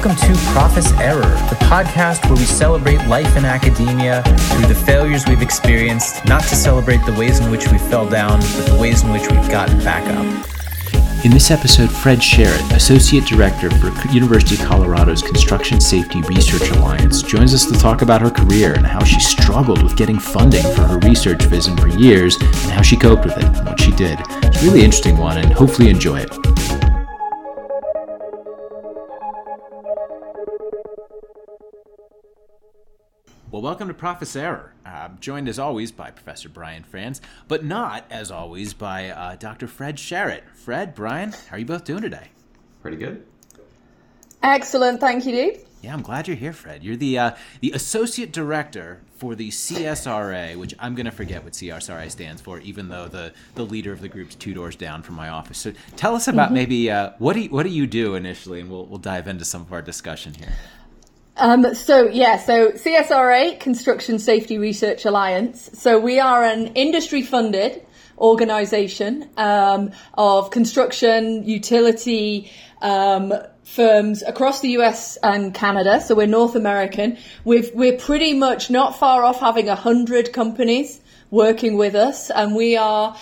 Welcome to Profess Error, the podcast where we celebrate life in academia through the failures we've experienced, not to celebrate the ways in which we fell down, but the ways in which we've gotten back up. In this episode, Fred Sherratt, Associate Director for University of Colorado's Construction Safety Research Alliance, joins us to talk about her career and how she struggled with getting funding for her research vision for years and how she coped with it and what she did. It's a really interesting one, and hopefully enjoy it. Well, welcome to Profess Error. Uh, joined as always by Professor Brian Franz, but not as always by uh, Dr. Fred Sherratt. Fred, Brian, how are you both doing today? Pretty good. Excellent, thank you, dude. Yeah, I'm glad you're here, Fred. You're the uh, the associate director for the CSRA, which I'm going to forget what CSRA stands for, even though the, the leader of the group's two doors down from my office. So tell us about mm-hmm. maybe uh, what do you, what do you do initially, and we'll we'll dive into some of our discussion here. Um, so yeah, so CSRA, Construction Safety Research Alliance. So we are an industry-funded organisation um, of construction, utility um, firms across the US and Canada. So we're North American. We've, we're pretty much not far off having a hundred companies working with us, and we are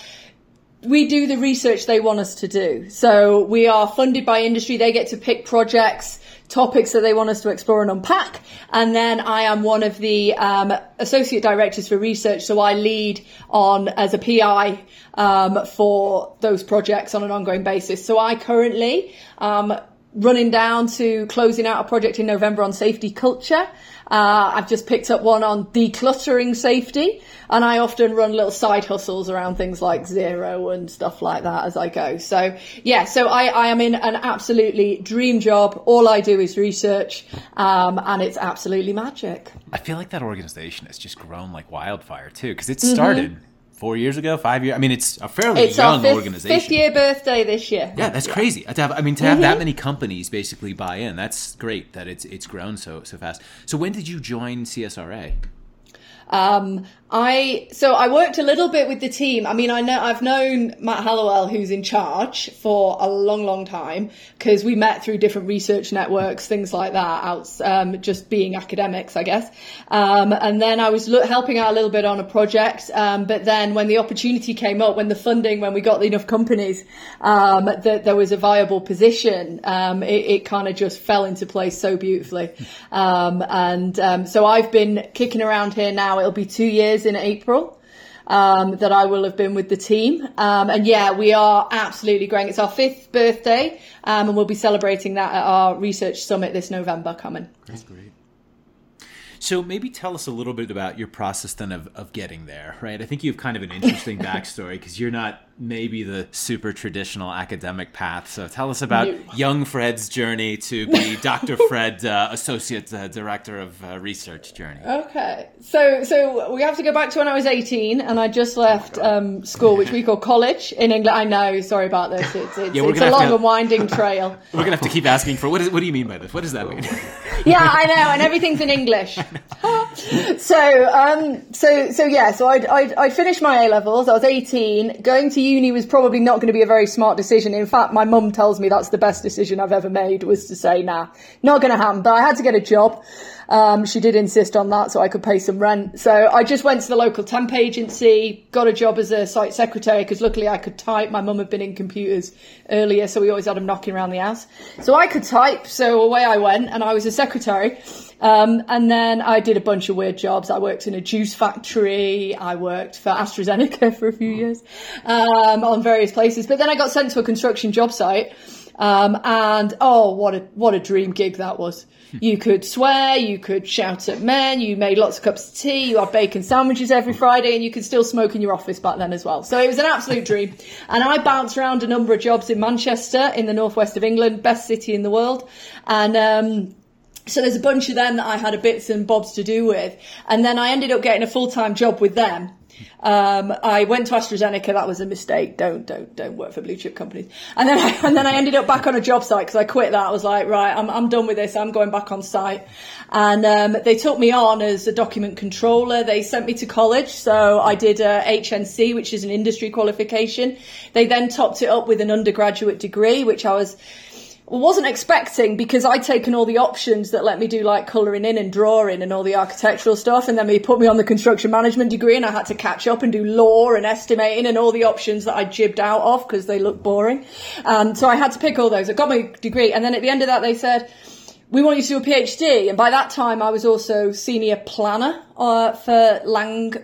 we do the research they want us to do. So we are funded by industry. They get to pick projects topics that they want us to explore and unpack. And then I am one of the um, associate directors for research, so I lead on as a PI um, for those projects on an ongoing basis. So I currently um, running down to closing out a project in November on safety culture. Uh, I've just picked up one on decluttering safety, and I often run little side hustles around things like zero and stuff like that as I go. So yeah, so I, I am in an absolutely dream job. All I do is research, um, and it's absolutely magic. I feel like that organization has just grown like wildfire too, because it started. Mm-hmm four years ago, five years. I mean, it's a fairly it's young fifth, organization. Fifth year birthday this year. Yeah, that's yeah. crazy. To have, I mean, to have mm-hmm. that many companies basically buy in, that's great. That it's it's grown so so fast. So when did you join CSRA? Um, I so I worked a little bit with the team. I mean, I know I've known Matt Hallowell, who's in charge, for a long, long time because we met through different research networks, things like that. Out um, just being academics, I guess. Um, and then I was lo- helping out a little bit on a project. Um, but then when the opportunity came up, when the funding, when we got enough companies, um, that there was a viable position, um, it, it kind of just fell into place so beautifully. and so I've been kicking around here now. It'll be two years years in April. Um, that I will have been with the team. Um, and yeah, we are absolutely growing. It's our fifth birthday, um, and we'll be celebrating that at our research summit this November coming. That's great. So maybe tell us a little bit about your process then of, of getting there, right? I think you have kind of an interesting backstory because you're not maybe the super traditional academic path. So tell us about young Fred's journey to be Dr. Fred, uh, Associate uh, Director of uh, Research journey. Okay, so so we have to go back to when I was 18 and I just left um, school, which we call college in England. I know, sorry about this. It's, it's, yeah, it's a long to, and winding trail. We're gonna have to keep asking for what is what do you mean by this? What does that mean? yeah, I know, and everything's in English. so um, so so yeah, so I'd, I'd I'd finished my A levels. I was 18, going to uni was probably not going to be a very smart decision. In fact, my mum tells me that's the best decision I've ever made was to say, nah, not going to happen. But I had to get a job. Um, she did insist on that so I could pay some rent. So I just went to the local temp agency, got a job as a site secretary because luckily I could type. My mum had been in computers earlier, so we always had them knocking around the house. So I could type, so away I went and I was a secretary. Um, and then I did a bunch of weird jobs. I worked in a juice factory. I worked for AstraZeneca for a few years um, on various places. But then I got sent to a construction job site. Um, and oh, what a what a dream gig that was! You could swear, you could shout at men, you made lots of cups of tea, you had bacon sandwiches every Friday, and you could still smoke in your office back then as well. So it was an absolute dream. And I bounced around a number of jobs in Manchester, in the northwest of England, best city in the world, and. Um, so there's a bunch of them that I had a bits and bobs to do with. And then I ended up getting a full-time job with them. Um, I went to AstraZeneca. That was a mistake. Don't, don't, don't work for blue chip companies. And then, I, and then I ended up back on a job site because I quit that. I was like, right, I'm, I'm done with this. I'm going back on site. And, um, they took me on as a document controller. They sent me to college. So I did a HNC, which is an industry qualification. They then topped it up with an undergraduate degree, which I was, wasn't expecting because I'd taken all the options that let me do like colouring in and drawing and all the architectural stuff, and then they put me on the construction management degree, and I had to catch up and do law and estimating and all the options that I jibbed out of because they looked boring. Um, so I had to pick all those. I got my degree, and then at the end of that, they said. We want you to do a PhD, and by that time I was also senior planner uh, for Laing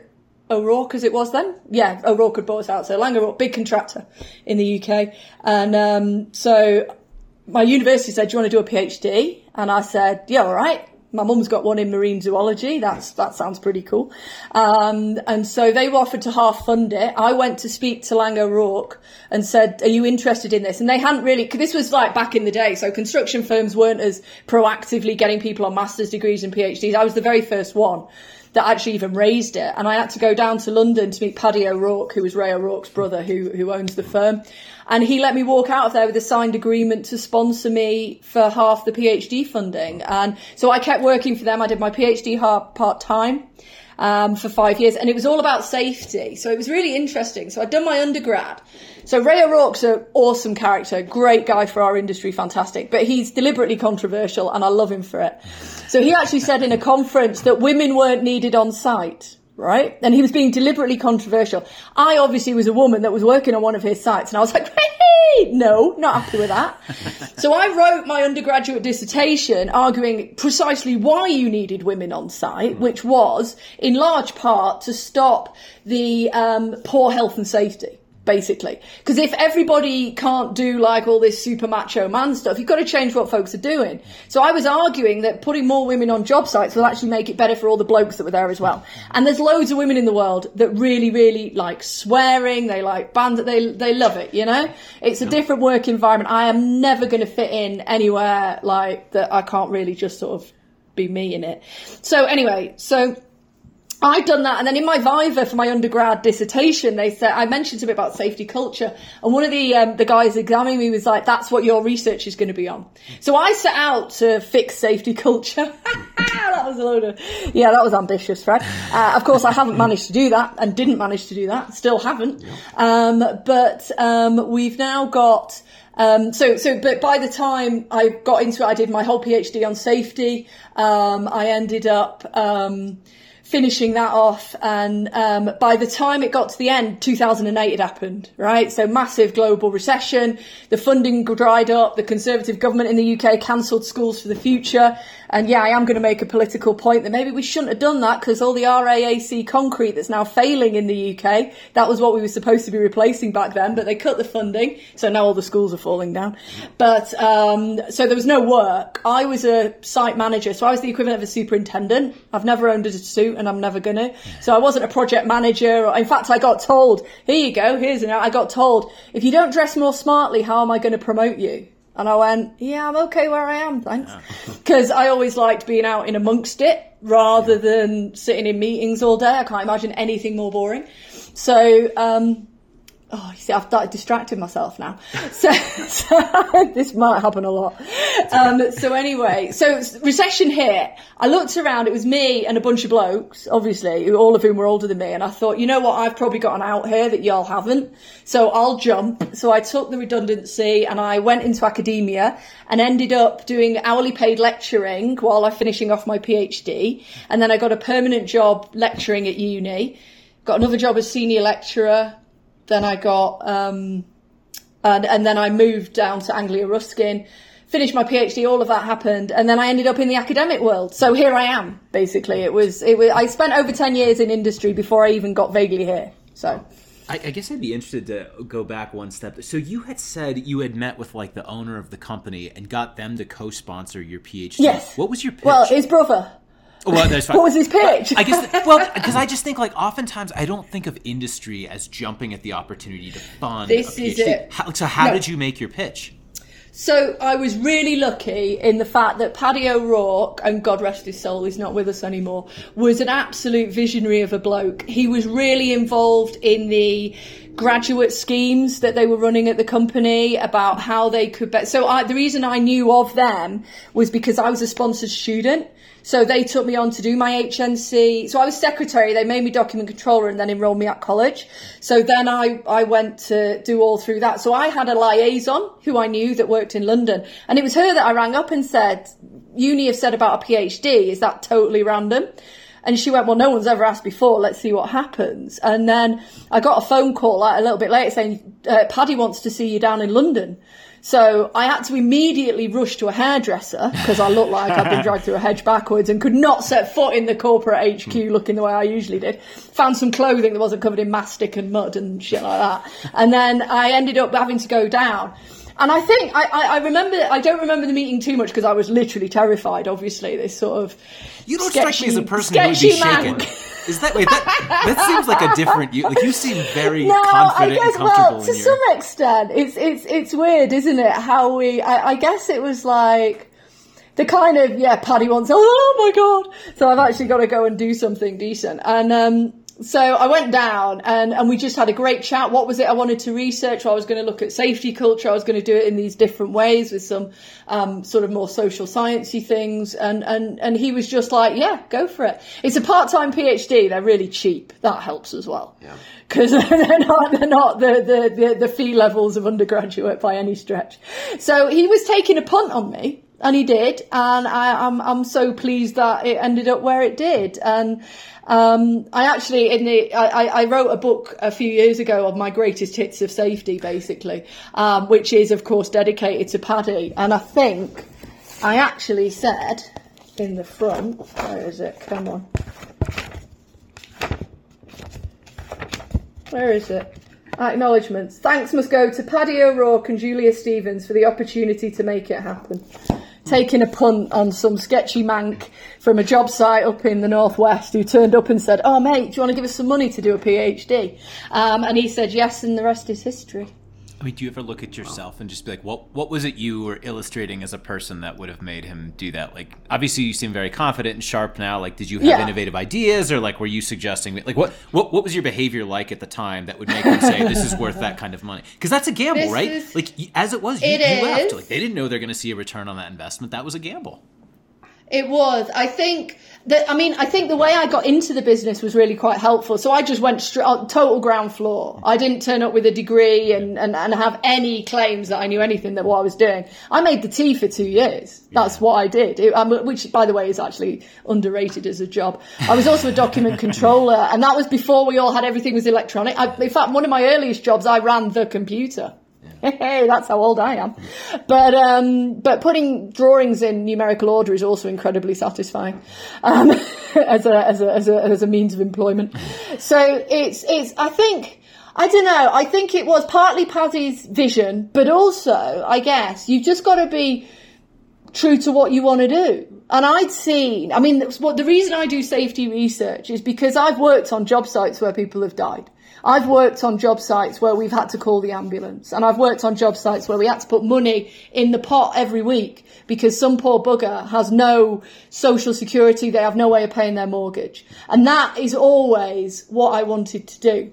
O'Rourke as it was then. Yeah, O'Rourke had bought us out. So Laing O'Rourke, big contractor in the UK. And um, so my university said, do you want to do a PhD? And I said, yeah, all right. My mum's got one in marine zoology. That's, that sounds pretty cool. Um, and so they were offered to half fund it. I went to speak to Laing O'Rourke and said, are you interested in this? And they hadn't really, cause this was like back in the day. So construction firms weren't as proactively getting people on master's degrees and PhDs. I was the very first one that actually even raised it. And I had to go down to London to meet Paddy O'Rourke, who was Ray O'Rourke's brother, who, who owns the firm. And he let me walk out of there with a signed agreement to sponsor me for half the PhD funding. And so I kept working for them. I did my PhD part time. Um, for five years, and it was all about safety. So it was really interesting. So I'd done my undergrad. So Ray O'Rourke's an awesome character, great guy for our industry, fantastic, but he's deliberately controversial, and I love him for it. So he actually said in a conference that women weren't needed on site right? And he was being deliberately controversial. I obviously was a woman that was working on one of his sites, and I was like, hey, no, not happy with that. so I wrote my undergraduate dissertation arguing precisely why you needed women on site, which was in large part to stop the um, poor health and safety basically. Because if everybody can't do like all this super macho man stuff, you've got to change what folks are doing. So I was arguing that putting more women on job sites will actually make it better for all the blokes that were there as well. And there's loads of women in the world that really, really like swearing. They like band. They they love it. You know, it's a different work environment. I am never going to fit in anywhere like that. I can't really just sort of be me in it. So anyway, so I'd done that, and then in my viva for my undergrad dissertation, they said I mentioned something about safety culture, and one of the um, the guys examining me was like, "That's what your research is going to be on." So I set out to fix safety culture. that was a load of yeah, that was ambitious, Fred. Uh, of course, I haven't managed to do that, and didn't manage to do that. Still haven't. Um, but um, we've now got. Um, so, so, but by the time I got into it, I did my whole PhD on safety. Um, I ended up um, finishing that off. And um, by the time it got to the end, 2008 had happened, right? So massive global recession, the funding dried up, the Conservative government in the UK cancelled schools for the future. And yeah, I am going to make a political point that maybe we shouldn't have done that because all the RAAC concrete that's now failing in the UK, that was what we were supposed to be replacing back then, but they cut the funding. So now all the schools are falling down. But, um, so there was no work. I was a site manager. So I was the equivalent of a superintendent. I've never owned a suit and I'm never going to. So I wasn't a project manager. Or, in fact, I got told, here you go, here's an, I got told, if you don't dress more smartly, how am I going to promote you? And I went, yeah, I'm okay where I am, thanks. Because I always liked being out in amongst it rather than sitting in meetings all day. I can't imagine anything more boring. So, um, Oh, you see, I've started distracting myself now. So, so this might happen a lot. Um, so anyway, so recession hit. I looked around. It was me and a bunch of blokes, obviously, all of whom were older than me. And I thought, you know what? I've probably got an out here that y'all haven't. So I'll jump. So I took the redundancy and I went into academia and ended up doing hourly paid lecturing while I'm finishing off my PhD. And then I got a permanent job lecturing at uni. Got another job as senior lecturer then I got, um, and, and then I moved down to Anglia Ruskin, finished my PhD, all of that happened, and then I ended up in the academic world. So here I am, basically. It was, it was, I spent over 10 years in industry before I even got vaguely here. So. I, I, guess I'd be interested to go back one step. So you had said you had met with like the owner of the company and got them to co-sponsor your PhD. Yes. What was your pitch? Well, his brother. Well, that's fine. what was his pitch? I guess. Well, because I just think like oftentimes I don't think of industry as jumping at the opportunity to fund. This is it. How, so how No. did you make your pitch? So I was really lucky in the fact that Paddy O'Rourke, and God rest his soul, he's not with us anymore, was an absolute visionary of a bloke. He was really involved in the graduate schemes that they were running at the company about how they could. Be- so I, the reason I knew of them was because I was a sponsored student. So they took me on to do my HNC. So I was secretary. They made me document controller and then enrolled me at college. So then I, I went to do all through that. So I had a liaison who I knew that worked in London and it was her that I rang up and said, uni have said about a PhD. Is that totally random? And she went, well, no one's ever asked before. Let's see what happens. And then I got a phone call like, a little bit later saying, uh, Paddy wants to see you down in London. So I had to immediately rush to a hairdresser because I looked like I'd been dragged through a hedge backwards and could not set foot in the corporate HQ looking the way I usually did. Found some clothing that wasn't covered in mastic and mud and shit like that. And then I ended up having to go down. And I think I, I, I remember I don't remember the meeting too much because I was literally terrified. Obviously, this sort of You don't sketchy, strike me as a person who would be shaken. man. Is that wait? That, that seems like a different. You like you seem very No, I confident guess and comfortable well to your. some extent, it's it's it's weird, isn't it? How we I, I guess it was like the kind of yeah, Paddy wants oh my god. So I've actually got to go and do something decent, and um, so I went down and and we just had a great chat. What was it I wanted to research? I was going to look at safety culture. I was going to do it in these different ways with some um, sort of more social sciencey things, and and and he was just like, yeah, go for it. It's a part time PhD. They're really cheap. That helps as well. Yeah. Because they're not, they're not the, the, the, the fee levels of undergraduate by any stretch. So he was taking a punt on me, and he did, and I, I'm, I'm so pleased that it ended up where it did. And um, I actually, in the, I- I wrote a book a few years ago of my greatest hits of safety, basically, um, which is, of course, dedicated to Paddy. And I think I actually said in the front, where is it? Come on. Where is it? Acknowledgements. Thanks must go to Paddy O'Rourke and Julia Stevens for the opportunity to make it happen. Taking a punt on some sketchy mank from a job site up in the northwest who turned up and said, "Oh mate, do you want to give us some money to do a PhD?" Um, and he said yes, and the rest is history. I mean, do you ever look at yourself and just be like, what what was it you were illustrating as a person that would have made him do that? Like, obviously, you seem very confident and sharp now. Like, did you have Yeah. innovative ideas, or like, were you suggesting like what what what was your behavior like at the time that would make him say this is worth that kind of money? Because that's a gamble, This right? is- like, as it was, you, It you left. Like, they didn't know they're going to see a return on that investment. That was a gamble. It was. I think that. I mean, I think the way I got into the business was really quite helpful. So I just went straight on total ground floor. I didn't turn up with a degree and, and, and have any claims that I knew anything that what I was doing. I made the tea for two years. That's what I did. It, um, which, by the way, is actually underrated as a job. I was also a document controller, and that was before we all had everything was electronic. I, in fact, one of my earliest jobs, I ran the computer. Hey, that's how old I am. But um, but putting drawings in numerical order is also incredibly satisfying um, as a as a as a as a means of employment. So it's it's I think. I don't know. I think it was partly Paddy's vision, but also, I guess, you've just got to be true to what you want to do. And I'd seen, I mean, what the reason I do safety research is because I've worked on job sites where people have died. I've worked on job sites where we've had to call the ambulance. And I've worked on job sites where we had to put money in the pot every week because some poor bugger has no social security. They have no way of paying their mortgage. And that is always what I wanted to do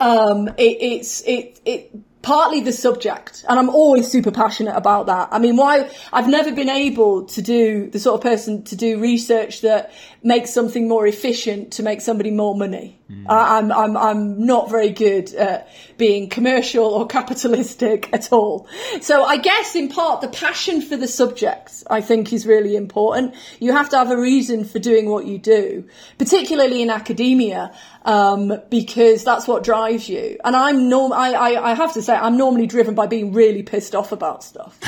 um, it, it's it it partly the subject, and I'm always super passionate about that. I mean, why I've never been able to do the sort of person to do research that makes something more efficient to make somebody more money. I, I'm I'm I'm not very good at being commercial or capitalistic at all. So I guess in part the passion for the subject I think is really important. You have to have a reason for doing what you do, particularly in academia, um, because that's what drives you. And I'm norm I, I I have to say I'm normally driven by being really pissed off about stuff.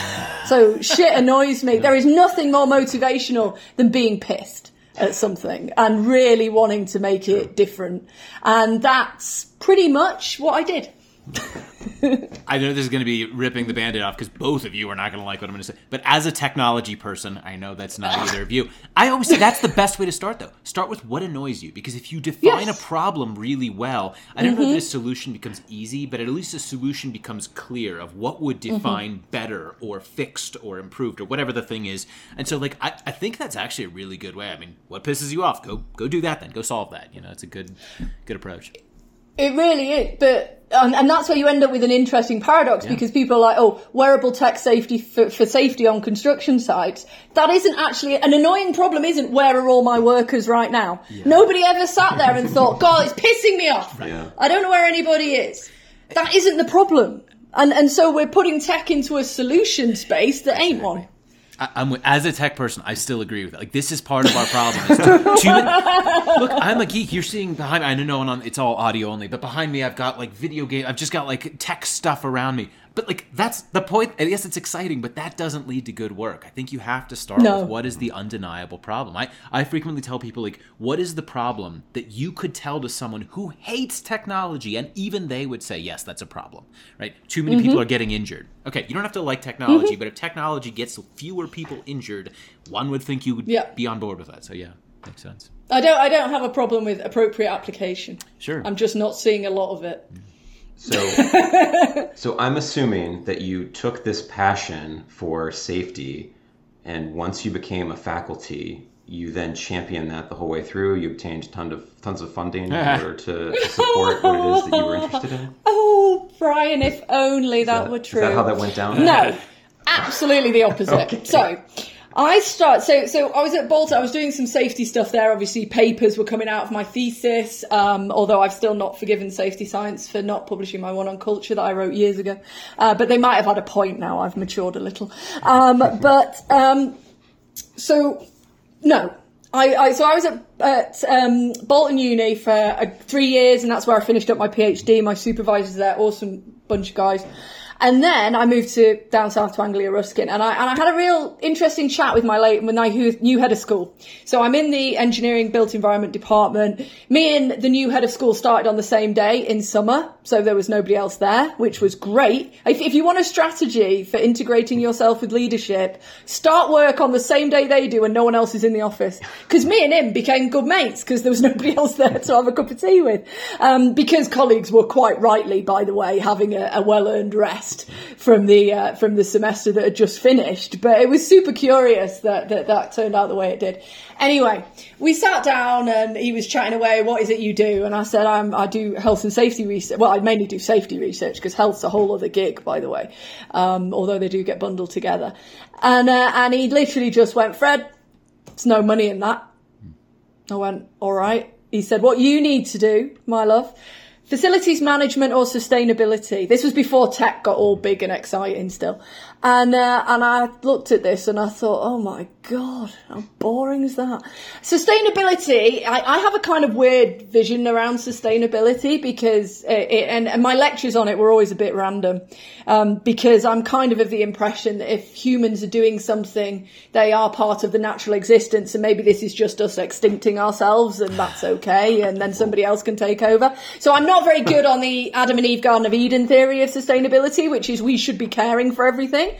So shit annoys me. There is nothing more motivational than being pissed at something and really wanting to make it different. And that's pretty much what I did. I know this is going to be ripping the band-aid off because both of you are not going to like what I'm going to say. But as a technology person, I know that's not either of you. I always say that's the best way to start, though. Start with what annoys you because if you define Yes. a problem really well, I don't know if a mm-hmm. solution becomes easy, but at least a solution becomes clear of what would mm-hmm. define better or fixed or improved or whatever the thing is. And so, like, I, I think that's actually a really good way. I mean, what pisses you off? Go go do that then. Go solve that. You know, it's a good good approach. It really is, but and, and, that's where you end up with an interesting paradox yeah. because people are like, oh, wearable tech safety for, for, safety on construction sites. That isn't actually an annoying problem. Isn't where are all my workers right now? Yeah. Nobody ever sat there and thought, God, it's pissing me off. Yeah. I don't know where anybody is. That isn't the problem. And and so we're putting tech into a solution space that ain't one. I, am as a tech person, I still agree with it. Like this is part of our problem. Too, too, look, I'm a geek. You're seeing behind me. I know on it's all audio only, but behind me, I've got like video game. I've just got like tech stuff around me. But like that's the point. I guess it's exciting, but that doesn't lead to good work. I think you have to start no. with what is the undeniable problem. I, I frequently tell people like what is the problem that you could tell to someone who hates technology and even they would say, Yes, that's a problem. Right? Too many mm-hmm. people are getting injured. Okay, you don't have to like technology, mm-hmm. but if technology gets fewer people injured, one would think you would yeah. be on board with that. So yeah, makes sense. I don't I don't have a problem with appropriate application. Sure. I'm just not seeing a lot of it. Mm. So, so I'm assuming that you took this passion for safety, and once you became a faculty, you then championed that the whole way through. You obtained tons of tons of funding in order to, to, support what it is that you were interested in. Oh, Brian, if only that, that were true. Is that how that went down? No, absolutely the opposite. okay. So I start so so I was at Bolton. I was doing some safety stuff there. Obviously, papers were coming out of my thesis. Um, although I've still not forgiven Safety Science for not publishing my one on culture that I wrote years ago. Uh, but they might have had a point now. I've matured a little. Um, but um, so no. I, I, so I was at, at um, Bolton Uni for uh, three years, and that's where I finished up my PhD. My supervisors there, awesome bunch of guys. And then I moved to down south to Anglia Ruskin, and I and I had a real interesting chat with my late my new head of school. So I'm in the engineering built environment department. Me and the new head of school started on the same day in summer, so there was nobody else there, which was great. If, if you want a strategy for integrating yourself with leadership, start work on the same day they do, and no one else is in the office. Because me and him became good mates because there was nobody else there to have a cup of tea with. Um, because colleagues were quite rightly, by the way, having a, a well earned rest from the uh, from the semester that had just finished. But it was super curious that, that that turned out the way it did. Anyway, we sat down and he was chatting away. What is it you do? And I said, I'm, I do health and safety research. Well, I mainly do safety research because health's a whole other gig, by the way. Um, although they do get bundled together. And uh, and he literally just went, Fred, there's no money in that. I went, all right. He said, what you need to do, my love, facilities management or sustainability. This was before tech got all big and exciting still. And uh, and I looked at this and I thought, oh my god, how boring is that? Sustainability. I, I have a kind of weird vision around sustainability because it, it, and, and my lectures on it were always a bit random um, because I'm kind of of the impression that if humans are doing something, they are part of the natural existence, and maybe this is just us extincting ourselves, and that's okay, and then somebody else can take over. So I'm not very good on the Adam and Eve Garden of Eden theory of sustainability, which is we should be caring for everything.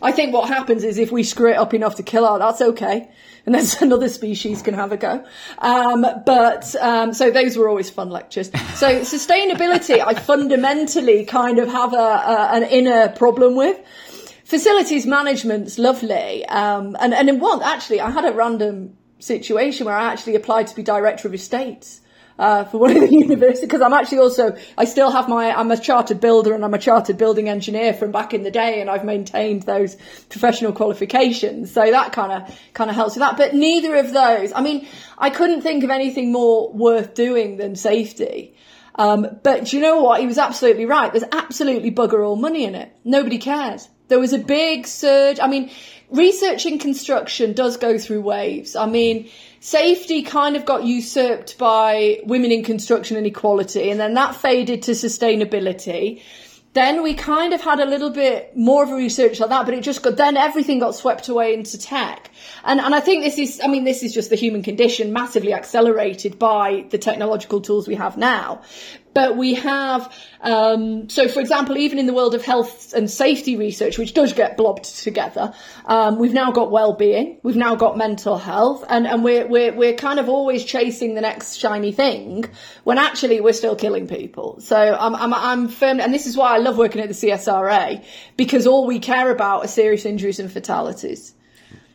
I think what happens is if we screw it up enough to kill out, that's okay. And then another species can have a go. Um, but, um, so those were always fun lectures. So sustainability, I fundamentally kind of have a, a, an inner problem with. Facilities management's lovely. Um, and, and in one, actually, I had a random situation where I actually applied to be director of estates uh, for one of the universities because I'm actually also I still have my I'm a chartered builder and I'm a chartered building engineer from back in the day and I've maintained those professional qualifications. So that kind of kind of helps with that. But neither of those I mean I couldn't think of anything more worth doing than safety. Um, but you know what? He was absolutely right. There's absolutely bugger all money in it. Nobody cares. There was a big surge. I mean research in construction does go through waves. I mean safety kind of got usurped by women in construction and equality, and then that faded to sustainability. Then we kind of had a little bit more of a research like that, but it just got, then everything got swept away into tech. And, and I think this is, I mean, this is just the human condition massively accelerated by the technological tools we have now. But we have, um, so for example, even in the world of health and safety research, which does get blobbed together, um, we've now got well-being, we've now got mental health, and, and we're, we're, we're kind of always chasing the next shiny thing when actually we're still killing people. So I'm, I'm, I'm firm, and this is why I love working at the CSRA, because all we care about are serious injuries and fatalities.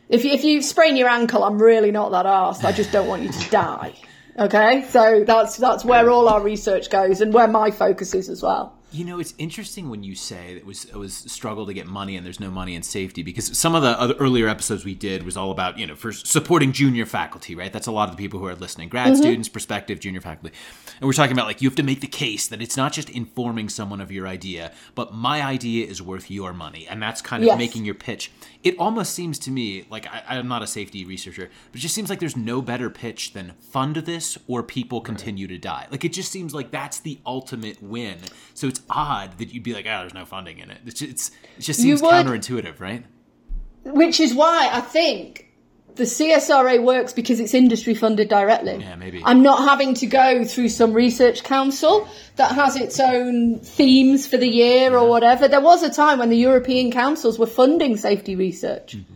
If you, if you sprain your ankle, I'm really not that arsed. I just don't want you to die. Okay, so that's that's where all our research goes and where my focus is as well. You know, it's interesting when you say it was it was struggle to get money and there's no money in safety because some of the other earlier episodes we did was all about you know for supporting junior faculty, right? That's a lot of the people who are listening, grad mm-hmm. students, prospective junior faculty, and we're talking about like you have to make the case that it's not just informing someone of your idea, but my idea is worth your money, and that's kind of yes. making your pitch. It almost seems to me like I, I'm not a safety researcher, but it just seems like there's no better pitch than fund this or people continue to die. Like it just seems like that's the ultimate win. So it's odd that you'd be like, oh, there's no funding in it. It's, it's it just seems would, counterintuitive, right? Which is why I think the CSRA works because it's industry funded directly. Yeah, maybe. I'm not having to go through some research council that has its own themes for the year yeah. or whatever. There was a time when the European councils were funding safety research. Mm-hmm.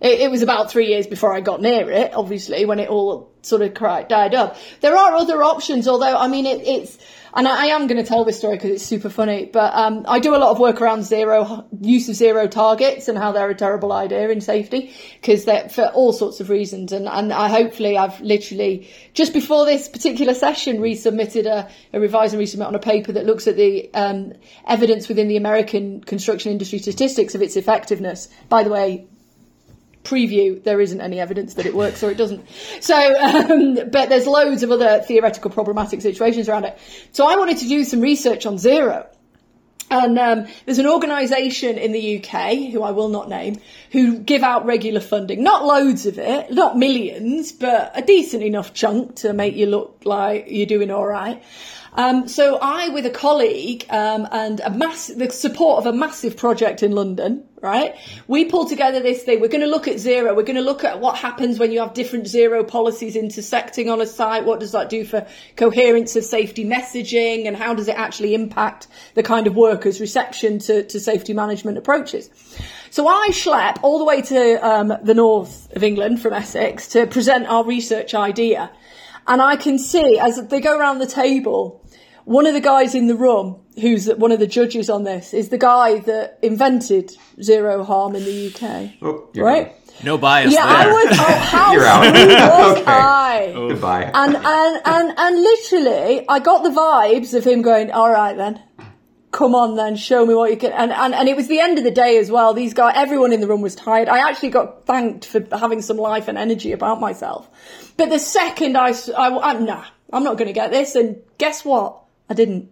It, it, was about three years before I got near it, obviously, when it all sort of died up. There are other options, although, I mean, it, it's, and I, I am going to tell this story because it's super funny. But um, I do a lot of work around zero use of zero targets and how they're a terrible idea in safety because they're for all sorts of reasons. And and I hopefully I've literally just before this particular session resubmitted a, a revise and resubmit on a paper that looks at the um, evidence within the American construction industry statistics of its effectiveness. By the way, preview, there isn't any evidence that it works or it doesn't. So, um, but there's loads of other theoretical problematic situations around it. So I wanted to do some research on zero. And um, there's an organisation in the UK, who I will not name, who give out regular funding. Not loads of it, not millions, but a decent enough chunk to make you look like you're doing all right. Um, so I, with a colleague um, and a mass, the support of a massive project in London, right? We pull together this thing. We're going to look at zero. We're going to look at what happens when you have different zero policies intersecting on a site. What does that do for coherence of safety messaging, and how does it actually impact the kind of workers' reception to, to safety management approaches? So I schlep all the way to um, the north of England from Essex to present our research idea. And I can see as they go around the table, one of the guys in the room, who's one of the judges on this, is the guy that invented zero harm in the UK. Oh, right? No bias yeah, there. I was. Oh, how you're out. was okay. I? Oh. Goodbye. And and and and literally, I got the vibes of him going, "All right, then." come on then, show me what you can. And, and, and it was the end of the day as well. These guys, everyone in the room was tired. I actually got thanked for having some life and energy about myself. But the second I, I, am nah, I'm not going to get this. And guess what? I didn't.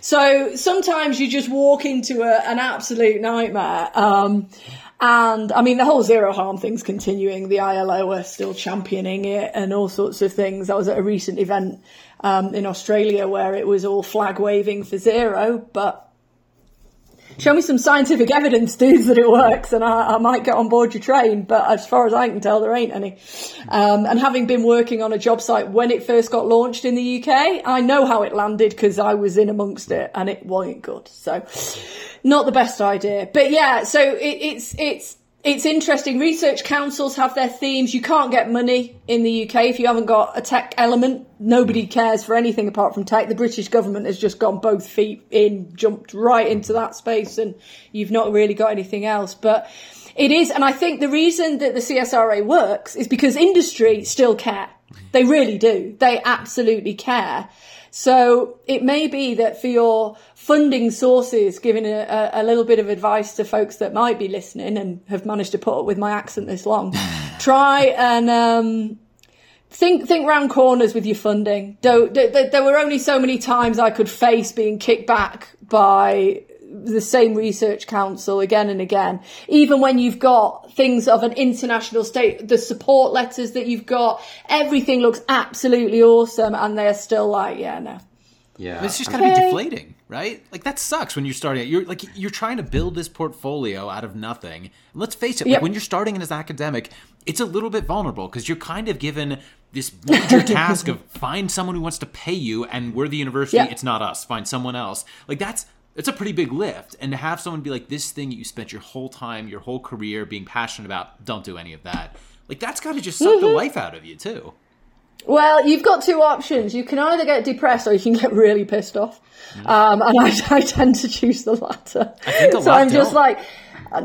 So sometimes you just walk into a, an absolute nightmare. Um, and I mean, the whole zero harm thing's continuing. The ILO are still championing it and all sorts of things. I was at a recent event um, in Australia where it was all flag waving for zero, but show me some scientific evidence, dudes, that it works, and I, I, might get on board your train. But as far as I can tell, there ain't any. Um, and having been working on a job site when it first got launched in the UK, I know how it landed because I was in amongst it, and it wasn't good. So, not the best idea. But yeah, so it, it's it's it's interesting. Research councils have their themes. You can't get money in the UK if you haven't got a tech element. Nobody hmm. cares for anything apart from tech. The British government has just gone both feet in, jumped right into that space, and you've not really got anything else. But it is, and I think the reason that the CSRA works is because industry still care. They really do. They absolutely care. So it may be that for your funding sources, giving a, a, little bit of advice to folks that might be listening and have managed to put up with my accent this long, try and um, think think round corners with your funding. Don't, there were only so many times I could face being kicked back by the same research council again and again. Even when you've got things of an international state, the support letters that you've got, everything looks absolutely awesome, and they're still like, yeah, no. Yeah, it's just gotta okay. be deflating, right? Like that sucks when you're starting. You're like you're trying to build this portfolio out of nothing. And let's face it, yep. like when you're starting as an academic, it's a little bit vulnerable because you're kind of given this major task of find someone who wants to pay you, and we're the university. Yep. It's not us. Find someone else. Like that's it's a pretty big lift and to have someone be like this thing you spent your whole time your whole career being passionate about don't do any of that like that's got to just suck mm-hmm. the life out of you too Well, you've got two options. You can either get depressed or you can get really pissed off. Mm. Um, and I, I, tend to choose the latter. so I'm just don't. like,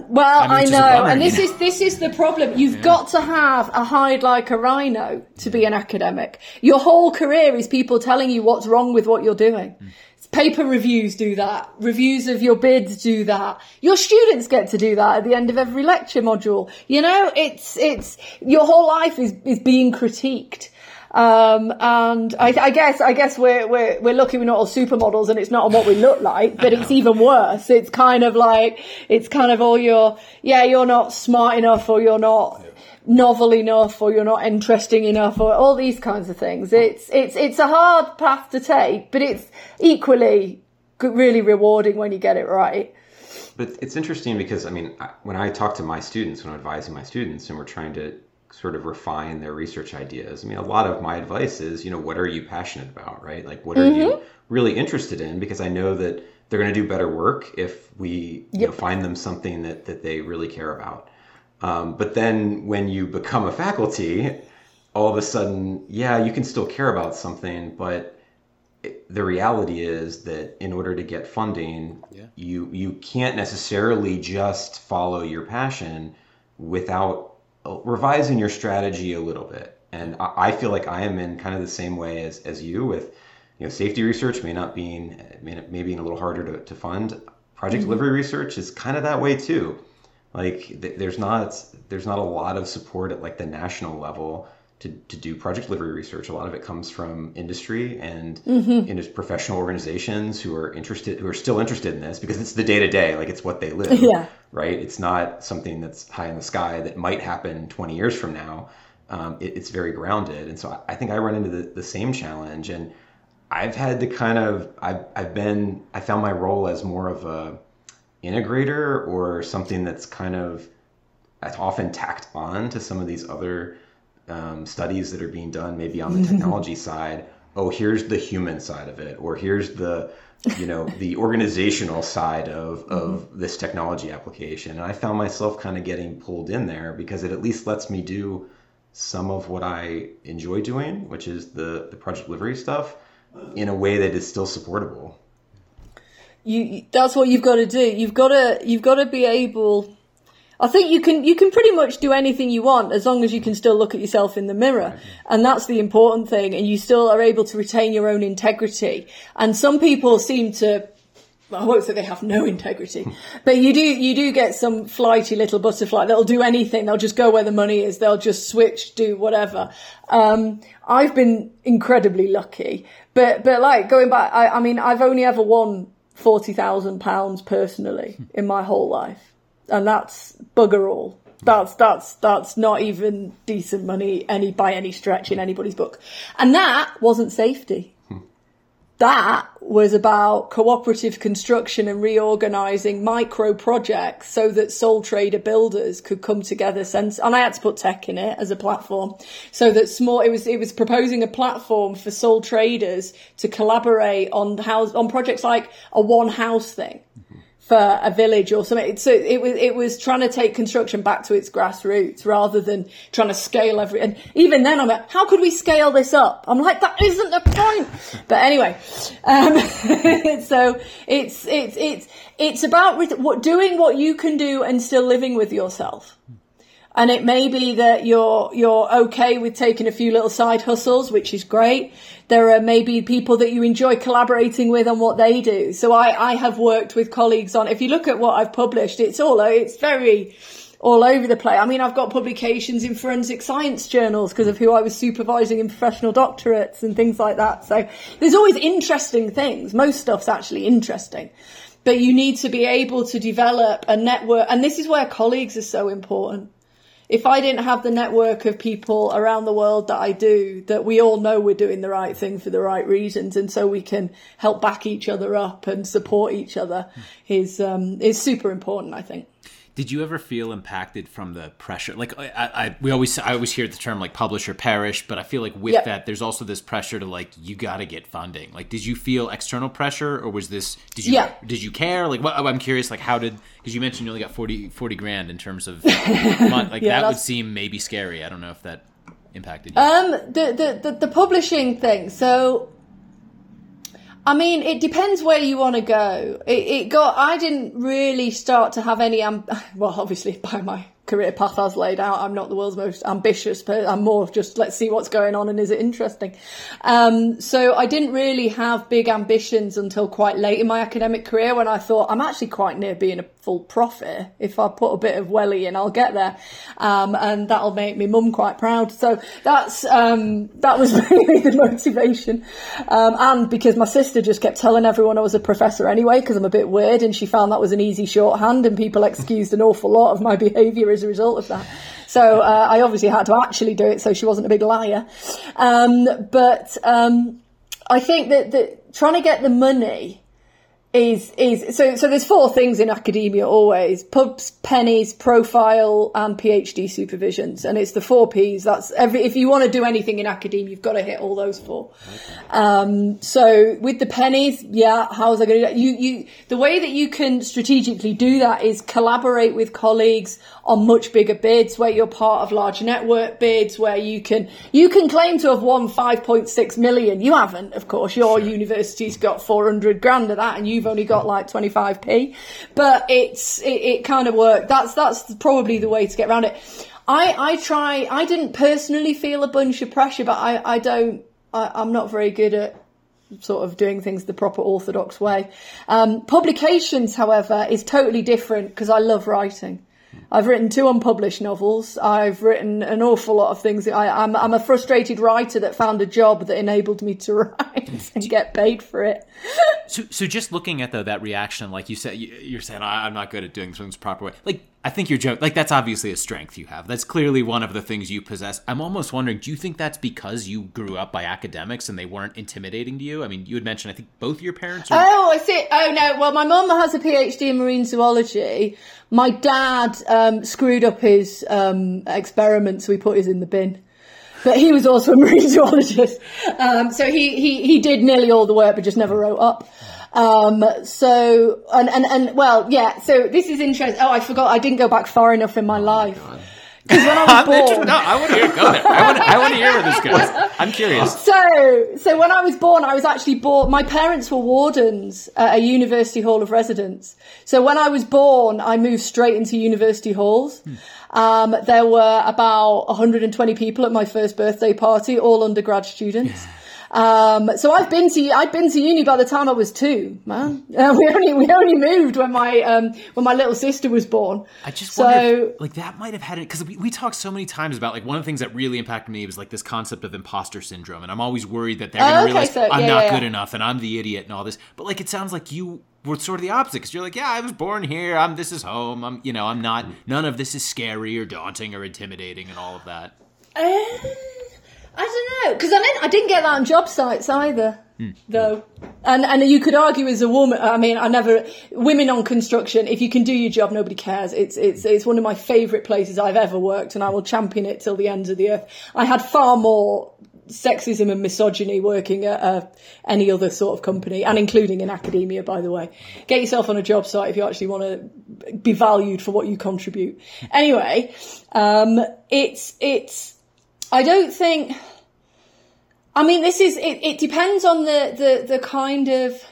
well, I, mean, I know, bummer, and this is this is the problem. You've yeah. got to have a hide like a rhino to be an academic. Your whole career is people telling you what's wrong with what you're doing. Mm. Paper reviews do that. Reviews of your bids do that. Your students get to do that at the end of every lecture module. You know, it's it's your whole life is is being critiqued. Um, and I, I, guess, I guess we're, we're, we're lucky we're not all supermodels and it's not on what we look like, but it's even worse. It's kind of like, it's kind of all your, yeah, you're not smart enough or you're not novel enough or you're not interesting enough or all these kinds of things. It's, it's, it's a hard path to take, but it's equally really rewarding when you get it right. But it's interesting because, I mean, when I talk to my students, when I'm advising my students and we're trying to sort of refine their research ideas. I mean, a lot of my advice is, you know, what are you passionate about, right? Like, what are mm-hmm. you really interested in? Because I know that they're going to do better work if we yep. you know, find them something that, that they really care about. Um, but then when you become a faculty, all of a sudden, yeah, you can still care about something, but it, the reality is that in order to get funding, yeah. you you can't necessarily just follow your passion without revising your strategy a little bit. And I feel like I am in kind of the same way as, as you with, you know, safety research may not being, may, may being a little harder to, to fund. Project mm-hmm. delivery research is kind of that way too. Like th- there's not, there's not a lot of support at like the national level to, to do project delivery research. A lot of it comes from industry and mm-hmm. in professional organizations who are interested, who are still interested in this because it's the day to day, like it's what they live. Yeah. Right. It's not something that's high in the sky that might happen 20 years from now. Um, it, it's very grounded. And so I, I think I run into the, the same challenge and I've had to kind of, I've, I've been, I found my role as more of a integrator or something that's kind of, that's often tacked on to some of these other um, studies that are being done, maybe on the technology side. Oh, here's the human side of it, or here's the you know the organizational side of of mm-hmm. this technology application. And I found myself kind of getting pulled in there because it at least lets me do some of what I enjoy doing, which is the the project delivery stuff, in a way that is still supportable. You that's what you've got to do. You've got to you've got to be able I think you can you can pretty much do anything you want as long as you can still look at yourself in the mirror, right, and that's the important thing. And you still are able to retain your own integrity. And some people seem to. Well, I won't say they have no integrity, but you do you do get some flighty little butterfly that'll do anything. They'll just go where the money is. They'll just switch, do whatever. Um, I've been incredibly lucky, but but like going back, I, I mean, I've only ever won forty thousand pounds personally in my whole life and that's bugger all. That's that's that's not even decent money any by any stretch in anybody's book. And that wasn't safety. That was about cooperative construction and reorganizing micro projects so that sole trader builders could come together. Sense, and I had to put tech in it as a platform so that small, it was, it was proposing a platform for sole traders to collaborate on house, on projects like a one house thing mm-hmm. For a village or something. So it was it was trying to take construction back to its grassroots rather than trying to scale every. And even then, I'm like, how could we scale this up? I'm like, that isn't the point. But anyway, um, so it's it's it's it's about what doing what you can do and still living with yourself. And it may be that you're, you're okay with taking a few little side hustles, which is great. There are maybe people that you enjoy collaborating with on what they do. So I, I have worked with colleagues on, if you look at what I've published, it's all, it's very, all over the place. I mean, I've got publications in forensic science journals because of who I was supervising in professional doctorates and things like that. So there's always interesting things. Most stuff's actually interesting. But you need to be able to develop a network. And this is where colleagues are so important if I didn't have the network of people around the world that I do, that we all know we're doing the right thing for the right reasons, and so we can help back each other up and support each other, is um, is super important. I think. Did you ever feel impacted from the pressure? Like I, I, we always, I always hear the term like publish or perish, but I feel like with yep. that, there's also this pressure to like you got to get funding. Like, did you feel external pressure, or was this? Did you? Yeah. Did you care? Like, what, I'm curious. Like, how did? Because you mentioned you only got 40, 40 grand in terms of, like yeah, that would seem maybe scary. I don't know if that impacted you? Um, the, the, the, the publishing thing. So, I mean, it depends where you want to go. It, it got, I didn't really start to have any, um, well, obviously by my career path as laid out, I'm not the world's most ambitious, but I'm more just let's see what's going on and is it interesting. Um, so I didn't really have big ambitions until quite late in my academic career when I thought I'm actually quite near being a full profit. If I put a bit of welly in, I'll get there, um, and that'll make me mum quite proud. So that's um, that was really the motivation, um, and because my sister just kept telling everyone I was a professor anyway because I'm a bit weird, and she found that was an easy shorthand, and people excused an awful lot of my behaviour as a result of that. So uh, I obviously had to actually do it, so she wasn't a big liar. Um, but um, I think that, that trying to get the money is is so so there's four things in academia always. Pubs pennies profile and phd supervisions. And it's the four p's. That's every if you want to do anything in academia you've got to hit all those four. Um, so with the pennies yeah how's i going to do that? You you the way that you can strategically do that is collaborate with colleagues on much bigger bids where you're part of large network bids where you can you can claim to have won 5.6 million. You haven't of course. Your sure. university's got 400 grand of that and you've only got like 25p but it's it, it kind of worked that's that's probably the way to get around it i i try i didn't personally feel a bunch of pressure but i i don't I, i'm not very good at sort of doing things the proper orthodox way. Um, publications, however, is totally different because I love writing. I've written two unpublished novels. I've written an awful lot of things. I, am I'm, I'm a frustrated writer that found a job that enabled me to write and get paid for it. so, so just looking at though that reaction, like you said, you're saying I'm not good at doing things the proper way. Like I think you're joking. Like that's obviously a strength you have. That's clearly one of the things you possess. I'm almost wondering, do you think that's because you grew up by academics and they weren't intimidating to you? I mean, you had mentioned I think both your parents. Are... Oh, I see. Oh no. Well, my mum has a PhD in marine zoology. My dad um, screwed up his um, experiments, so we put his in the bin. But he was also a marine zoologist, um, so he, he he did nearly all the work, but just never wrote up. Um, so, and, and, and, well, yeah, so this is interesting. Oh, I forgot, I didn't go back far enough in my oh life. Because when I was born, no, I want to hear. Go there. I want. I want to hear where this goes. I'm curious. So, so when I was born, I was actually born. My parents were wardens at a university hall of residence. So when I was born, I moved straight into university halls. Hmm. Um, there were about 120 people at my first birthday party, all undergrad students. Um, so I've been to I'd been to uni by the time I was two. Man, uh, we only we only moved when my um, when my little sister was born. I just so, wonder if, like that might have had it because we we talked so many times about like one of the things that really impacted me was like this concept of imposter syndrome, and I'm always worried that they're going to oh, okay, realize so, I'm not yeah, good yeah. enough and I'm the idiot and all this. But like it sounds like you were sort of the opposite because you're like, yeah, I was born here. I'm this is home. I'm you know I'm not. None of this is scary or daunting or intimidating and all of that. Uh... I don't know because I didn't, I didn't get that on job sites either, mm. though. And and you could argue as a woman. I mean, I never women on construction. If you can do your job, nobody cares. It's it's it's one of my favourite places I've ever worked, and I will champion it till the ends of the earth. I had far more sexism and misogyny working at uh, any other sort of company, and including in academia, by the way. Get yourself on a job site if you actually want to be valued for what you contribute. Anyway, um, it's it's I don't think. I mean, this is it. It depends on the the the kind of.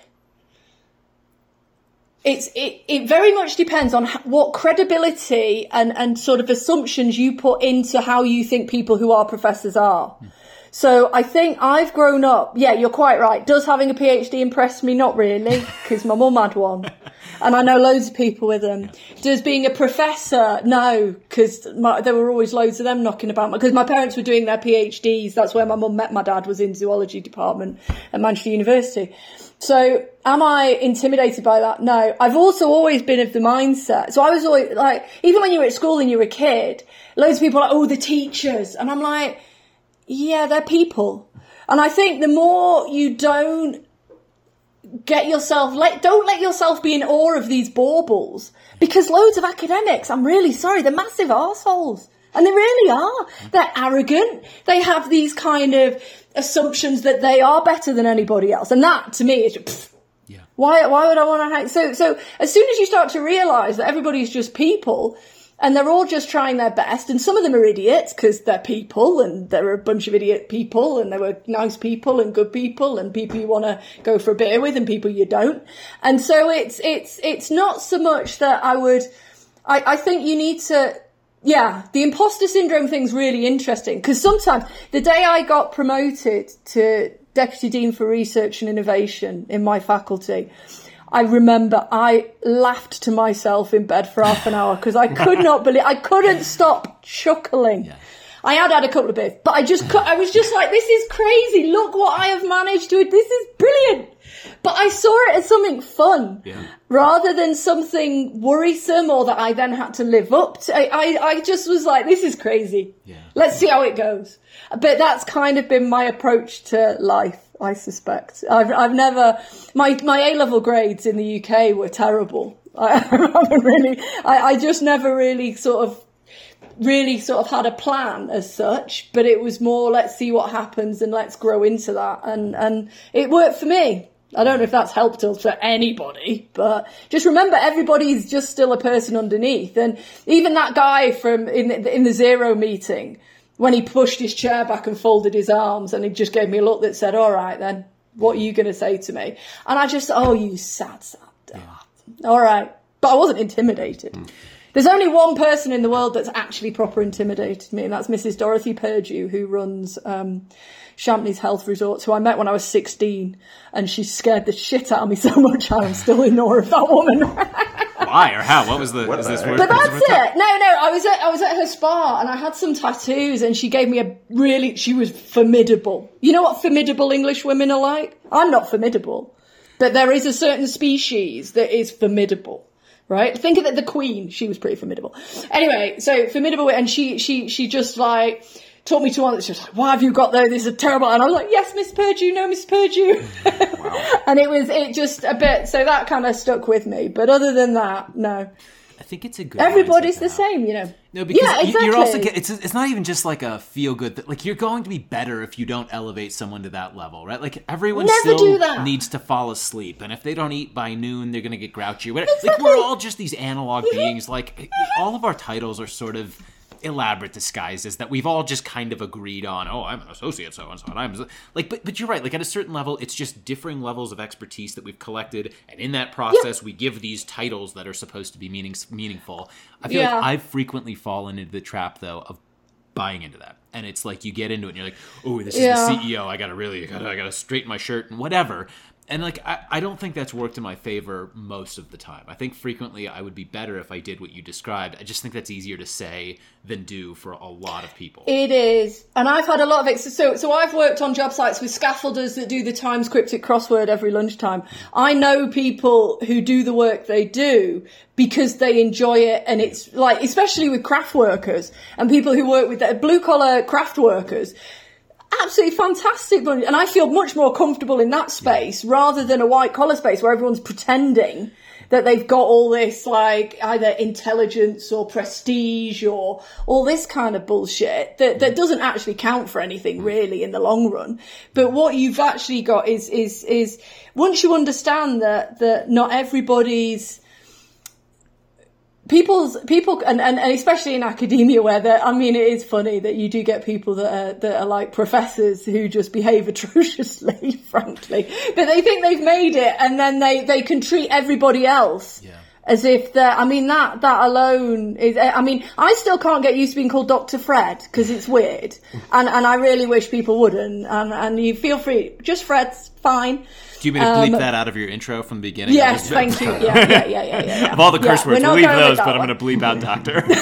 It's it, it very much depends on what credibility and and sort of assumptions you put into how you think people who are professors are. Hmm. So I think I've grown up. Yeah, you're quite right. Does having a PhD impress me? Not really, because my mum had one, and I know loads of people with them. Does being a professor? No, because there were always loads of them knocking about. Because my parents were doing their PhDs. That's where my mum met my dad. Was in zoology department at Manchester University. So am I intimidated by that? No. I've also always been of the mindset. So I was always like, even when you were at school and you were a kid, loads of people are like, oh, the teachers. And I'm like, yeah, they're people. And I think the more you don't get yourself, let, don't let yourself be in awe of these baubles because loads of academics, I'm really sorry, they're massive assholes. And they really are. They're arrogant. They have these kind of assumptions that they are better than anybody else. And that to me is just, yeah. why, why would I want to hang? So, so as soon as you start to realize that everybody's just people, and they're all just trying their best. And some of them are idiots because they're people and they're a bunch of idiot people and they were nice people and good people and people you want to go for a beer with and people you don't. And so it's, it's, it's not so much that I would, I, I think you need to, yeah, the imposter syndrome thing's really interesting because sometimes the day I got promoted to deputy dean for research and innovation in my faculty, I remember I laughed to myself in bed for half an hour because I could not believe I couldn't stop chuckling. Yeah. I had had a couple of beers, but I just I was just like, this is crazy. Look what I have managed to. This is brilliant. But I saw it as something fun yeah. rather than something worrisome or that I then had to live up to. I, I, I just was like, this is crazy. Yeah. Let's see how it goes. But that's kind of been my approach to life. I suspect. I've, I've never, my, my A level grades in the UK were terrible. I haven't really, I, I just never really sort of, really sort of had a plan as such, but it was more, let's see what happens and let's grow into that. And, and it worked for me. I don't know if that's helped for anybody, but just remember everybody's just still a person underneath. And even that guy from in in the zero meeting, when he pushed his chair back and folded his arms and he just gave me a look that said, all right then, what are you going to say to me? And I just, oh, you sad, sad dad. Yeah. All right. But I wasn't intimidated. Mm. There's only one person in the world that's actually proper intimidated me, and that's Mrs. Dorothy Purdew, who runs um, Champneys Health Resorts, who I met when I was 16, and she scared the shit out of me so much I'm still in awe of that woman. Why or how? What was the? What this word? But that's it. No, no. I was at I was at her spa and I had some tattoos, and she gave me a really. She was formidable. You know what formidable English women are like? I'm not formidable, but there is a certain species that is formidable right? Think of it, the Queen. She was pretty formidable. Anyway, so formidable, and she she she just like took me to one that's just like, why have you got there? This is a terrible. And I was like, yes, Miss Purdew, no, Miss Purdew. Wow. and it was, it just a bit, so that kind of stuck with me. But other than that, no. I think it's a good. Everybody's the same, you know. No, because yeah, exactly. you're also it's it's not even just like a feel good. Like you're going to be better if you don't elevate someone to that level, right? Like everyone Never still needs to fall asleep, and if they don't eat by noon, they're gonna get grouchy. Exactly. Like we're all just these analog mm-hmm. beings. Like mm-hmm. all of our titles are sort of elaborate disguises that we've all just kind of agreed on. Oh, I'm an associate so and so, and I'm like, but but you're right. Like at a certain level, it's just differing levels of expertise that we've collected, and in that process, yeah. we give these titles that are supposed to be meaning meaningful. I feel yeah. like I've frequently fallen into the trap though of buying into that. And it's like you get into it and you're like, oh, this is yeah. the CEO. I gotta really, I gotta, I gotta straighten my shirt and whatever and like I, I don't think that's worked in my favor most of the time. I think frequently i would be better if i did what you described. I just think that's easier to say than do for a lot of people. It is. And i've had a lot of it so so i've worked on job sites with scaffolders that do the times cryptic crossword every lunchtime. I know people who do the work they do because they enjoy it and it's like especially with craft workers and people who work with blue collar craft workers absolutely fantastic and I feel much more comfortable in that space yeah. rather than a white collar space where everyone's pretending that they've got all this like either intelligence or prestige or all this kind of bullshit that, that doesn't actually count for anything really in the long run. But what you've actually got is is is once you understand that that not everybody's people's people and, and, and, especially in academia where I mean it is funny that you do get people that are that are like professors who just behave atrociously frankly but they think they've made it and then they they can treat everybody else yeah. as if they're I mean that that alone is I mean I still can't get used to being called Dr. Fred because it's weird and and I really wish people wouldn't and and you feel free just Fred's fine do you mean to bleep um, that out of your intro from the beginning? Yes, thank you. Yeah, yeah, yeah, yeah. yeah. of all the curse yeah, words, leave those, but one. I'm going to bleep out doctor. but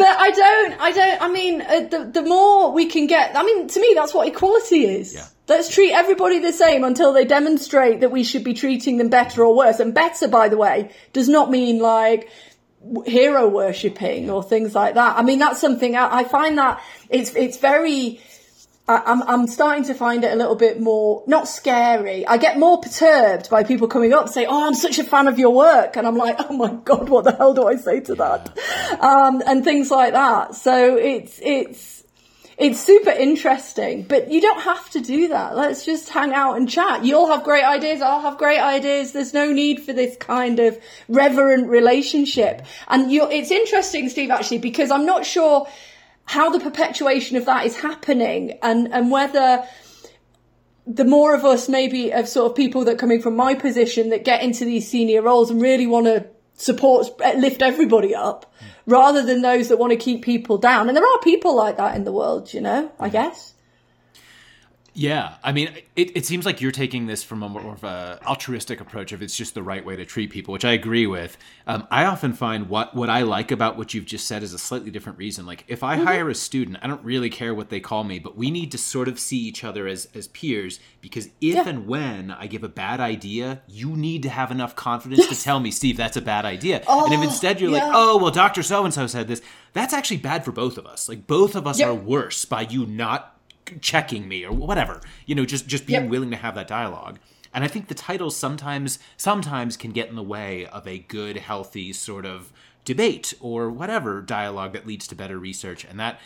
I don't, I don't, I mean, uh, the, the more we can get, I mean, to me, that's what equality is. Yeah. Let's treat everybody the same until they demonstrate that we should be treating them better or worse. And better, by the way, does not mean like, hero worshipping or things like that. I mean, that's something I, I find that it's, it's very, I, am I'm starting to find it a little bit more not scary. I get more perturbed by people coming up and say, "Oh, I'm such a fan of your work," and I'm like, "Oh my god, what the hell do I say to that?" Um, and things like that. So it's it's it's super interesting, but you don't have to do that. Let's just hang out and chat. You'll have great ideas. I'll have great ideas. There's no need for this kind of reverent relationship. And it's interesting, Steve, actually, because I'm not sure how the perpetuation of that is happening and, and whether the more of us maybe of sort of people that coming from my position that get into these senior roles and really want to support, eh, lift everybody up hmm. rather than those that want to keep people down. And there are people like that in the world, you know, I hmm. guess. Yeah, I mean, it, it seems like you're taking this from a more of a altruistic approach if it's just the right way to treat people, which I agree with. Um, I often find what what I like about what you've just said is a slightly different reason. Like, if I mm-hmm. hire a student, I don't really care what they call me, but we need to sort of see each other as as peers because if yeah. and when I give a bad idea, you need to have enough confidence yes. to tell me, Steve, that's a bad idea. Oh, and if instead you're yeah. like, oh well, Doctor So and So said this, that's actually bad for both of us. Like, both of us yep. are worse by you not checking me or whatever you know just just being yep. willing to have that dialogue. And i think the titles sometimes sometimes can get in the way of a good healthy sort of debate or whatever dialogue that leads to better research. And that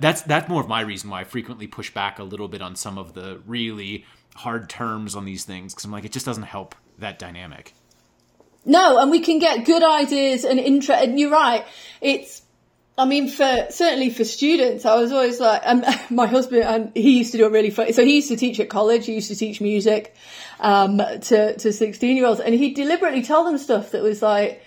that's that's more of my reason why i frequently push back a little bit on some of the really hard terms on these things because i'm like it just doesn't help that dynamic. No and we can get good ideas and interest and you're right it's I mean, for certainly for students, I was always like, um, my husband, and he used to do a really funny. So he used to teach at college. He used to teach music um, to to sixteen year olds, and he'd deliberately tell them stuff that was like,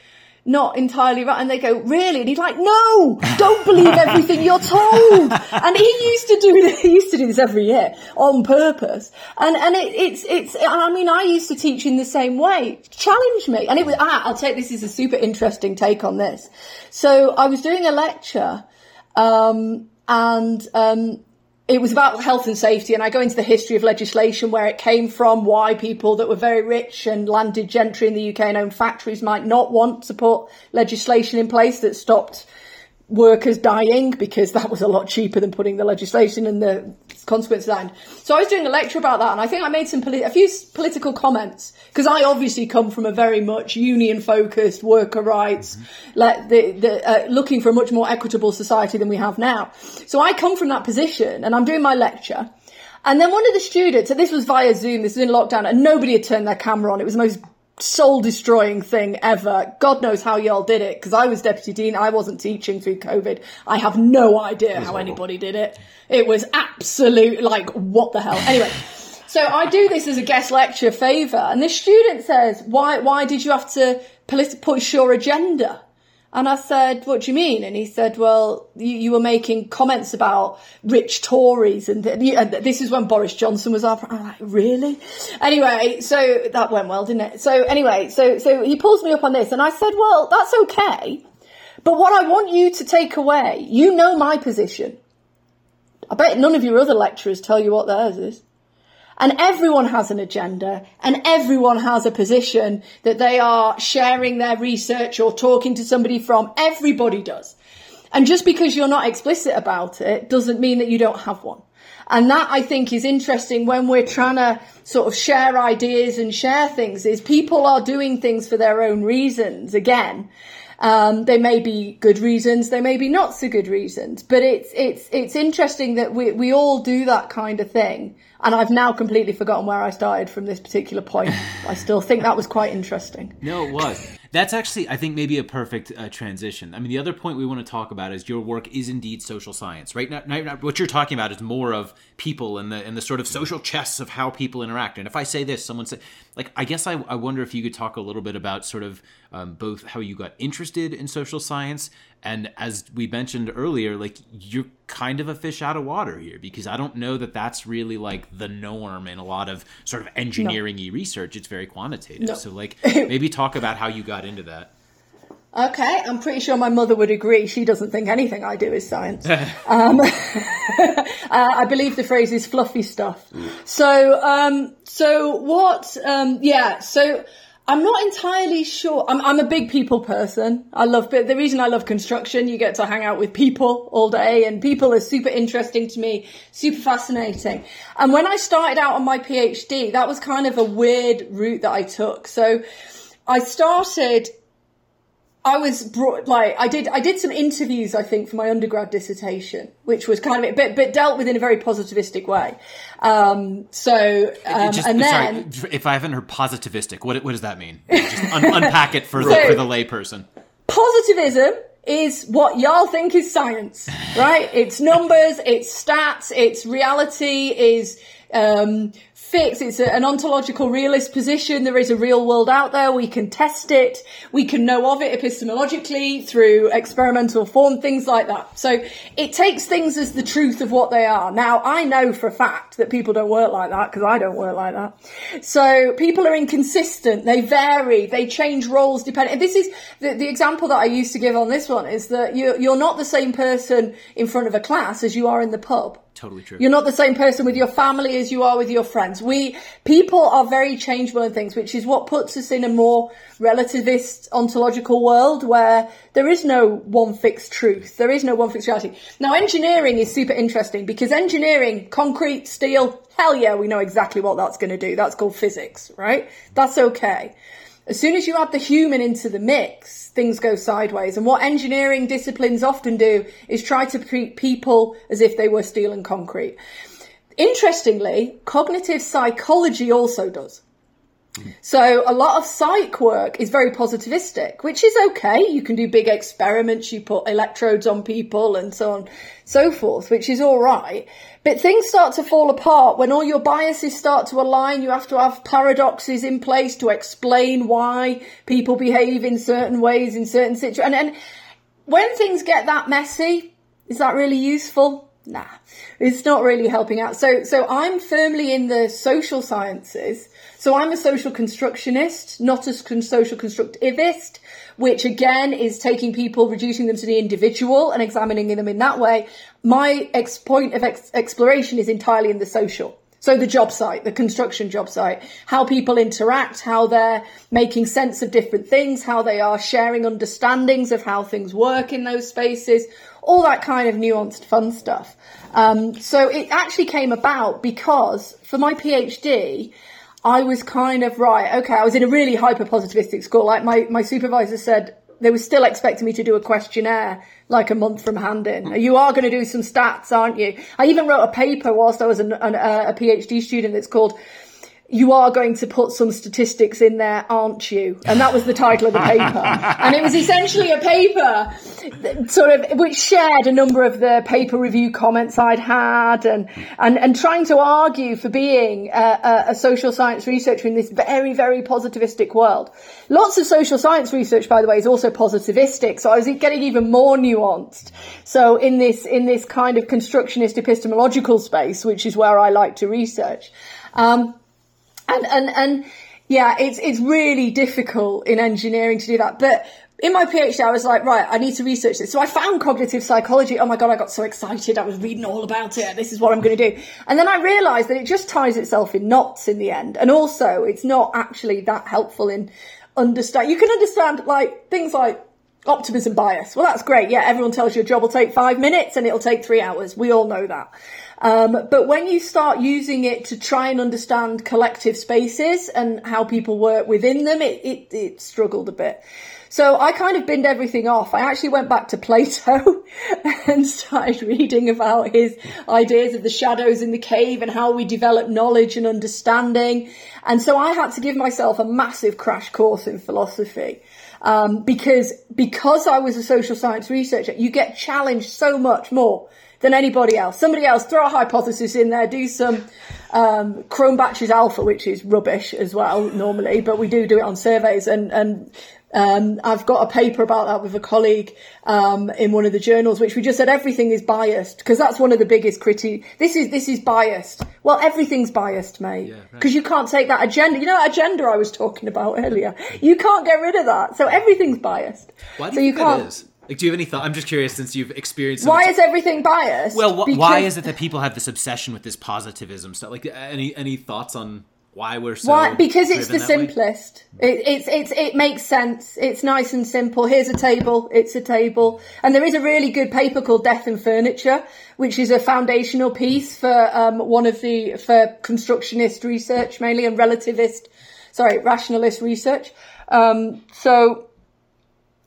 not entirely right. And they go, really? And he's like, no, don't believe everything you're told. and he used to do this, he used to do this every year on purpose. And, and it, it's, it's, I mean, I used to teach in the same way. Challenge me. And it was, ah, I'll take, this is a super interesting take on this. So I was doing a lecture, um, and, um, it was about health and safety, and I go into the history of legislation, where it came from, why people that were very rich and landed gentry in the UK and owned factories might not want to put legislation in place that stopped workers dying because that was a lot cheaper than putting the legislation and the consequences of that. So I was doing a lecture about that, and I think I made some poli- a few political comments because I obviously come from a very much union focused worker rights, mm-hmm. like the, the uh, looking for a much more equitable society than we have now. So I come from that position, and I'm doing my lecture. And then one of the students, and this was via Zoom, this was in lockdown, and nobody had turned their camera on. It was the most soul destroying thing ever. God knows how y'all did it because I was deputy dean. I wasn't teaching through COVID. I have no idea how anybody did it. It was absolute like what the hell. Anyway. So I do this as a guest lecture favour, and this student says, "Why? Why did you have to push your agenda?" And I said, what do you mean? And he said, well, you, you were making comments about rich Tories and, th- and, this is when Boris Johnson was up. I'm like, really? Anyway, so that went well, didn't it? So anyway, so, so he pulls me up on this and I said, well, that's okay. But what I want you to take away, you know my position. I bet none of your other lecturers tell you what theirs is. And everyone has an agenda and everyone has a position that they are sharing their research or talking to somebody from. Everybody does. And just because you're not explicit about it doesn't mean that you don't have one. And that I think is interesting when we're trying to sort of share ideas and share things is people are doing things for their own reasons again. Um, they may be good reasons, they may be not so good reasons, but it's it's it's interesting that we we all do that kind of thing. And I've now completely forgotten where I started from this particular point. I still think that was quite interesting. No, it was. That's actually, I think, maybe a perfect uh, transition. I mean, the other point we want to talk about is your work is indeed social science, right? Now, now, what you're talking about is more of people and the and the sort of social chess of how people interact. And if I say this, someone say, like, I guess I, I wonder if you could talk a little bit about sort of um, both how you got interested in social science and as we mentioned earlier, like you're kind of a fish out of water here because I don't know that that's really like the norm in a lot of sort of engineering y no. research. It's very quantitative. No. So, like, maybe talk about how you got into that. Okay, I'm pretty sure my mother would agree. She doesn't think anything I do is science. um, uh, I believe the phrase is fluffy stuff. Mm. So, um, so what? Um, yeah, so I'm not entirely sure. I'm, I'm a big people person. I love, the reason I love construction, you get to hang out with people all day and people are super interesting to me, super fascinating. And when I started out on my PhD, that was kind of a weird route that I took. So I started I was brought like I did I did some interviews I think for my undergrad dissertation, which was kind of but but dealt with in a very positivistic way. Um, so um, Just- and then sorry, if I haven't heard positivistic, what what does that mean? Just un- unpack it for the, for the layperson. positivism is what y'all think is science, right? it's numbers, it's stats, it's reality, is um, fixed. It's an ontological realist position. There is a real world out there. We can test it. We can know of it epistemologically through experimental form, things like that. So it takes things as the truth of what they are. Now, I know for a fact that people don't work like that because I don't work like that. So people are inconsistent. They vary. They change roles depending. This is the, the example that I used to give on this one is that you're, you're not the same person in front of a class as you are in the pub. Totally true. You're not the same person with your family as you are with your friends. We people are very changeable in things, which is what puts us in a more relativist ontological world where there is no one fixed truth. There is no one fixed reality. Now engineering is super interesting because engineering, concrete, steel, hell yeah, we know exactly what that's going to do. That's called physics, right? That's okay. As soon as you add the human into the mix, things go sideways. And what engineering disciplines often do is try to treat people as if they were steel and concrete. Interestingly, cognitive psychology also does. So a lot of psych work is very positivistic, which is okay. You can do big experiments, you put electrodes on people and so on, so forth, which is all right. But things start to fall apart when all your biases start to align. You have to have paradoxes in place to explain why people behave in certain ways in certain situations. And, and when things get that messy, is that really useful? Nah, it's not really helping out. So, so I'm firmly in the social sciences. So I'm a social constructionist, not a social constructivist, which again is taking people, reducing them to the individual and examining them in that way. My ex- point of ex- exploration is entirely in the social. So the job site, the construction job site, how people interact, how they're making sense of different things, how they are sharing understandings of how things work in those spaces, all that kind of nuanced fun stuff. Um, so it actually came about because for my PhD, I was kind of right. Okay, I was in a really hyper positivistic school. Like my, my supervisor said, they were still expecting me to do a questionnaire like a month from hand in. Hmm. You are going to do some stats, aren't you? I even wrote a paper whilst I was an, an, uh, a PhD student that's called you are going to put some statistics in there, aren't you? And that was the title of the paper. and it was essentially a paper that sort of which shared a number of the paper review comments I'd had and and, and trying to argue for being a, a, a social science researcher in this very, very positivistic world. Lots of social science research, by the way, is also positivistic. So I was getting even more nuanced. So in this in this kind of constructionist epistemological space, which is where I like to research. Um, and and and yeah, it's it's really difficult in engineering to do that. But in my PhD, I was like, right, I need to research this. So I found cognitive psychology. Oh my god, I got so excited! I was reading all about it. This is what I'm going to do. And then I realised that it just ties itself in knots in the end. And also, it's not actually that helpful in understand. You can understand like things like optimism bias. Well, that's great. Yeah, everyone tells you a job will take five minutes and it'll take three hours. We all know that. Um, but when you start using it to try and understand collective spaces and how people work within them, it, it, it struggled a bit. So I kind of binned everything off. I actually went back to Plato and started reading about his ideas of the shadows in the cave and how we develop knowledge and understanding. And so I had to give myself a massive crash course in philosophy. Um, because, because I was a social science researcher, you get challenged so much more than anybody else. Somebody else throw a hypothesis in there, do some um, Cronbach's alpha, which is rubbish as well normally, but we do do it on surveys. And and um, I've got a paper about that with a colleague um, in one of the journals, which we just said everything is biased because that's one of the biggest criti. This is this is biased. Well, everything's biased, mate, because you can't take that agenda. You know that agenda I was talking about earlier. You can't get rid of that. So everything's biased. Why do so you you think can't. that is? Like, do you have any thought? I'm just curious since you've experienced. some Why ex- is everything biased? well, wh- why is it that people have this obsession with this positivism stuff? Like, any any thoughts on why we're so? Why? Because it's the driven that way? simplest. It, it's it's it makes sense. It's nice and simple. Here's a table. It's a table, and there is a really good paper called Death and Furniture, which is a foundational piece for um, one of the for constructionist research mainly and relativist, sorry, rationalist research. Um, so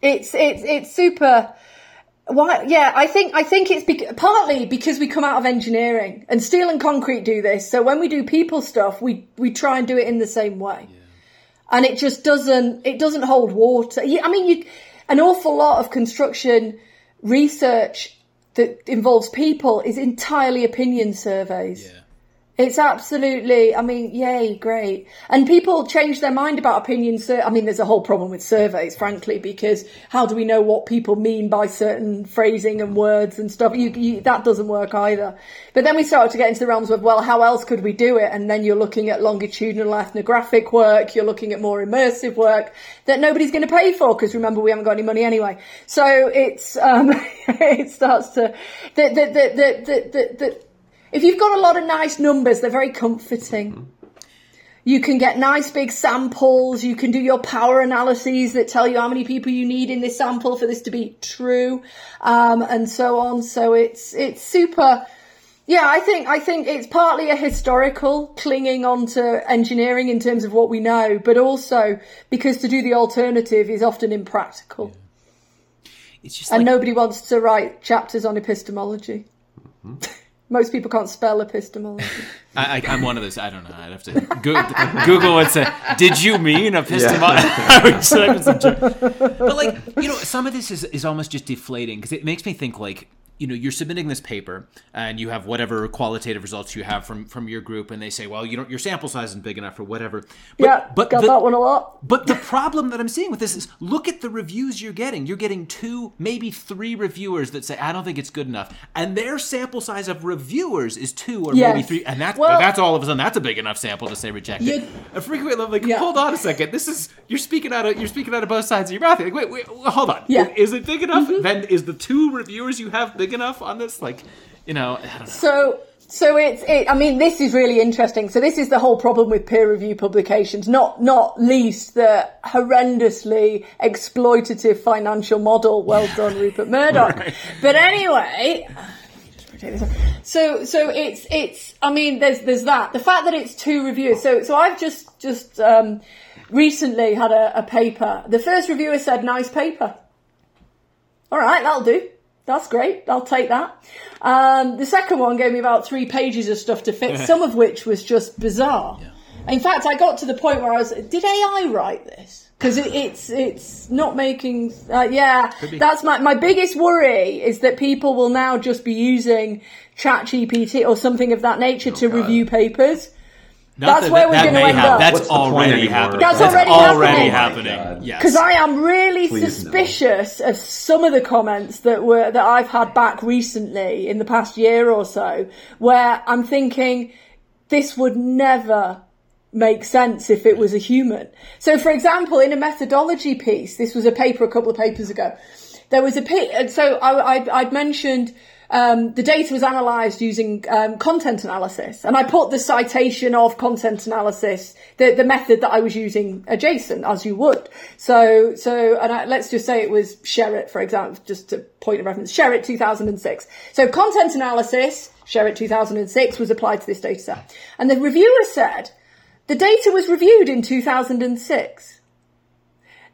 it's it's it's super. Why? Yeah, I think I think it's bec- partly because we come out of engineering and steel and concrete do this. So when we do people stuff, we we try and do it in the same way, and it just doesn't it doesn't hold water. Yeah, I mean, you an awful lot of construction research that involves people is entirely opinion surveys. Yeah. It's absolutely, I mean, yay, great. And people change their mind about opinions. I mean, there's a whole problem with surveys, frankly, because how do we know what people mean by certain phrasing and words and stuff? You, you, that doesn't work either. But then we start to get into the realms of, well, how else could we do it? And then you're looking at longitudinal ethnographic work, you're looking at more immersive work that nobody's going to pay for, because remember, we haven't got any money anyway. So it's, um, it starts to, the, the, the, the, the, the, the if you've got a lot of nice numbers, they're very comforting. You can get nice big samples. You can do your power analyses that tell you how many people you need in this sample for this to be true, um, and so on. So it's it's super. Yeah, I think I think it's partly a historical clinging onto engineering in terms of what we know, but also because to do the alternative is often impractical, It's just and like, nobody wants to write chapters on epistemology. Most people can't spell epistemology. I, I, I'm one of those. I don't know. I'd have to go, Google and say, "Did you mean epistemology?" I would type in some term. but like, you know, some of this is is almost just deflating because it makes me think like, you know, you're submitting this paper and you have whatever qualitative results you have from from your group, and they say, "Well, you don't, your sample size isn't big enough or whatever." But, yeah, but got the- that one a lot. But the problem that I'm seeing with this is look at the reviews you're getting. You're getting two, maybe three reviewers that say, I don't think it's good enough. And their sample size of reviewers is two or maybe three. And that's Well- that's all of a sudden that's a big enough sample to say rejected. You- And frequently I'm like, Yeah. hold on a second. This is you're speaking out of you're speaking out of both sides of your mouth. Like, wait, wait, wait, hold on. Yeah. Mm-hmm. Is it big enough? Then is the two reviewers you have big enough on this? Like, you know, I don't know. So, so it's, it, I mean, this is really interesting. So this is the whole problem with peer review publications, not, not least the horrendously exploitative financial model. Well done, Rupert Murdoch. But anyway, so, so it's, it's, I mean, there's, there's that. The fact that it's two reviewers. So, so I've just, just, um, recently had a, a paper. The first reviewer said, nice paper. All right, that'll do. That's great. I'll take that. Um, the second one gave me about three pages of stuff to fix, some of which was just bizarre. In fact, I got to the point where I was, did AI write this? Because it, it's it's not making. Uh, yeah, that's my my biggest worry is that people will now just be using ChatGPT or something of that nature to God. review papers. Not That's that- where we're gonna end up. That's What's already happening. That's That's already already happening. happening. Oh. Yes. because I am really Please no. suspicious of some of the comments that were that I've had back recently in the past year or so, where I'm thinking this would never make sense if it was a human. So, for example, in a methodology piece, this was a paper a couple of papers ago. There was a pa- so I, I, I'd mentioned. Um, the data was analysed using um, content analysis, and I put the citation of content analysis, the, the method that I was using adjacent, as you would. So, so, and I, let's just say it was Sherratt, for example, just a point of reference. Sherratt 2006. So, content analysis, Sherratt 2006, was applied to this data set, and the reviewer said the data was reviewed in 2006.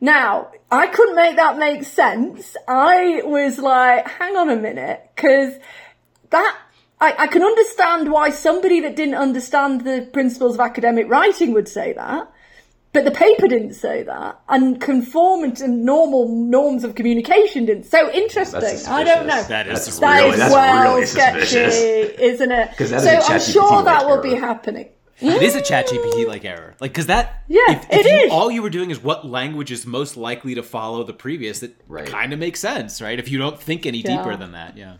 Now, I couldn't make that make sense. I was like, hang on a minute, because that, I, I can understand why somebody that didn't understand the principles of academic writing would say that, but the paper didn't say that, and conform to normal norms of communication didn't. So interesting. I don't know. That is That's That really, is that's well really sketchy, isn't it? That is so I'm sure that will be happening. It is a chat GPT like error. Like, because that. Yeah, if, if it you, is. All you were doing is what language is most likely to follow the previous, that Right. kind of makes sense, right? If you don't think any Yeah. deeper than that, yeah.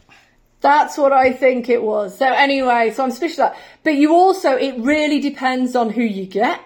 That's what I think it was. So anyway, so I'm suspicious of that. But you also, it really depends on who you get.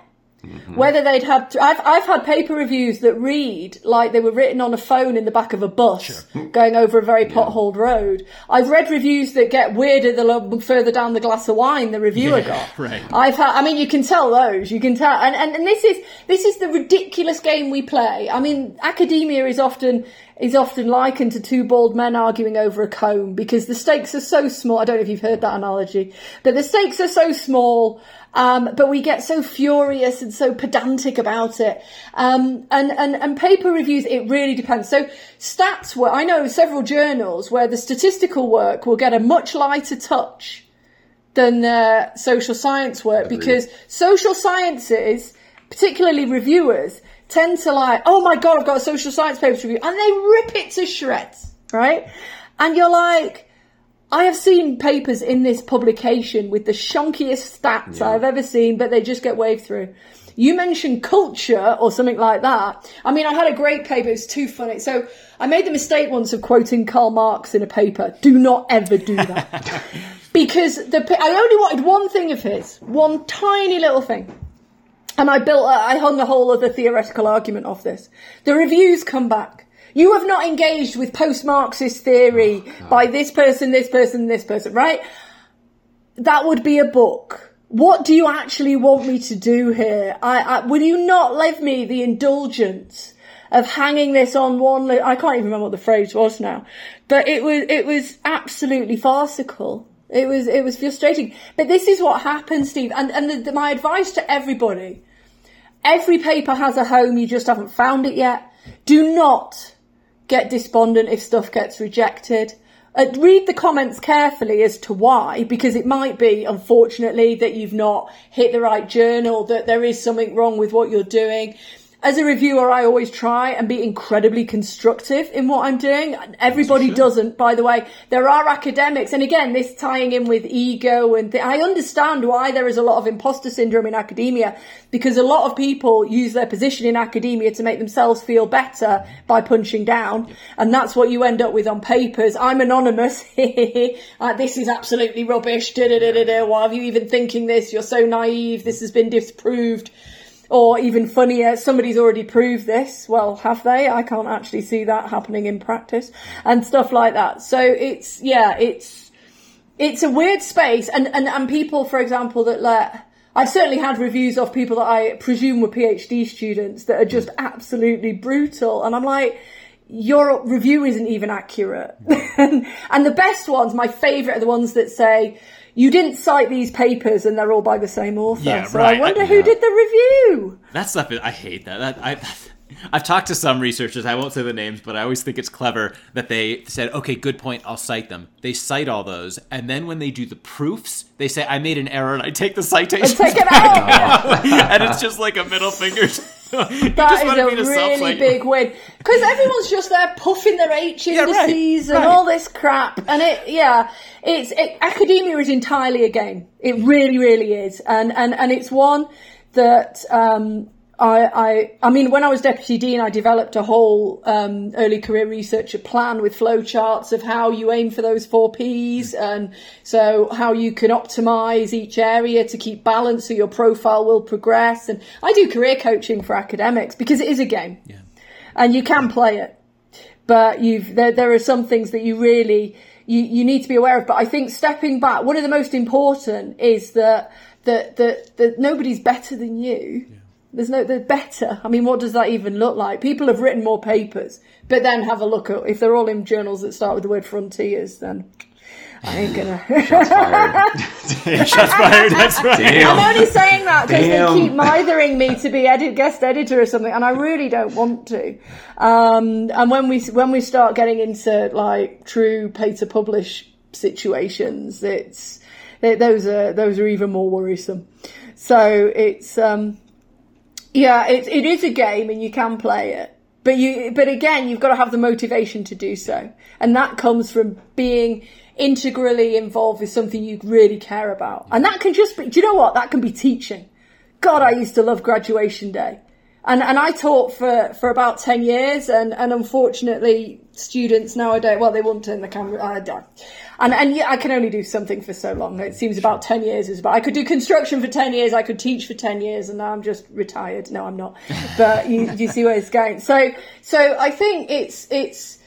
Mm-hmm. Whether they'd had, I've, I've had paper reviews that read like they were written on a phone in the back of a bus going over a very potholed road. I've read reviews that get weirder the further down the glass of wine the reviewer Yeah, got. right. I've had, I mean, you can tell those, you can tell, and, and, and this is, this is the ridiculous game we play. I mean, academia is often, is often likened to two bald men arguing over a comb because the stakes are so small. I don't know if you've heard that analogy, but the stakes are so small. Um, but we get so furious and so pedantic about it. Um, and, and, and paper reviews, it really depends. So stats work, I know several journals where the statistical work will get a much lighter touch than the social science work because social sciences, particularly reviewers, tend to like, oh my god, I've got a social science paper to review, and they rip it to shreds, right? And you're like, I have seen papers in this publication with the shonkiest stats yeah. I've ever seen, but they just get waved through. You mentioned culture or something like that. I mean, I had a great paper. It was too funny. So I made the mistake once of quoting Karl Marx in a paper. Do not ever do that. because the, I only wanted one thing of his, one tiny little thing. And I built, I hung a whole other theoretical argument off this. The reviews come back. You have not engaged with post-Marxist theory oh, by this person, this person, this person, right? That would be a book. What do you actually want me to do here? I, I will you not leave me the indulgence of hanging this on one? Li- I can't even remember what the phrase was now, but it was it was absolutely farcical. It was it was frustrating. But this is what happens, Steve. And and the, the, my advice to everybody: every paper has a home. You just haven't found it yet. Do not get despondent if stuff gets rejected. Uh, read the comments carefully as to why, because it might be, unfortunately, that you've not hit the right journal, that there is something wrong with what you're doing as a reviewer, I always try and be incredibly constructive in what I'm doing. Everybody sure. doesn't, by the way. There are academics, and again, this tying in with ego, and th- I understand why there is a lot of imposter syndrome in academia, because a lot of people use their position in academia to make themselves feel better by punching down, and that's what you end up with on papers. I'm anonymous. uh, this is absolutely rubbish. Da, da, da, Why are you even thinking this? You're so naive. This has been disproved. Or even funnier, somebody's already proved this. Well, have they? I can't actually see that happening in practice and stuff like that. So it's, yeah, it's, it's a weird space. And, and, and people, for example, that let, I've certainly had reviews of people that I presume were PhD students that are just hmm. absolutely brutal. And I'm like, your review isn't even accurate. and, and the best ones, my favourite are the ones that say, you didn't cite these papers and they're all by the same author. Yeah, so right. I wonder I, who yeah. did the review. That stuff, I hate that. that I, I've talked to some researchers, I won't say the names, but I always think it's clever that they said, okay, good point, I'll cite them. They cite all those, and then when they do the proofs, they say, I made an error and I take the citation. take it out. and it's just like a middle finger. that is a really big win. Because everyone's just there puffing their H in yeah, the right, and right. all this crap. And it, yeah, it's, it, academia is entirely a game. It really, really is. And, and, and it's one that, um, I, I, I mean, when I was deputy dean, I developed a whole um, early career researcher plan with flowcharts of how you aim for those four Ps, and so how you can optimize each area to keep balance so your profile will progress. And I do career coaching for academics because it is a game, yeah. and you can play it, but you've there, there are some things that you really you, you need to be aware of. But I think stepping back, one of the most important is that that that, that nobody's better than you. Yeah there's no, they're better. I mean, what does that even look like? People have written more papers, but then have a look at, if they're all in journals that start with the word frontiers, then I ain't gonna. Shots fired. Shots fired. That's right. Damn. I'm only saying that because they keep mithering me to be edit guest editor or something, and I really don't want to. Um, and when we when we start getting into like true pay to publish situations, it's those are those are even more worrisome. So it's um, yeah, it, it is a game and you can play it. But you, but again, you've got to have the motivation to do so. And that comes from being integrally involved with something you really care about. And that can just be, do you know what? That can be teaching. God, I used to love graduation day. And, and I taught for, for about 10 years and, and unfortunately students nowadays, well, they won't turn the camera, uh, I don't. And, and yeah, I can only do something for so long. It seems about 10 years is about, I could do construction for 10 years, I could teach for 10 years, and now I'm just retired. No, I'm not. But you, you see where it's going. So, so I think it's, it's,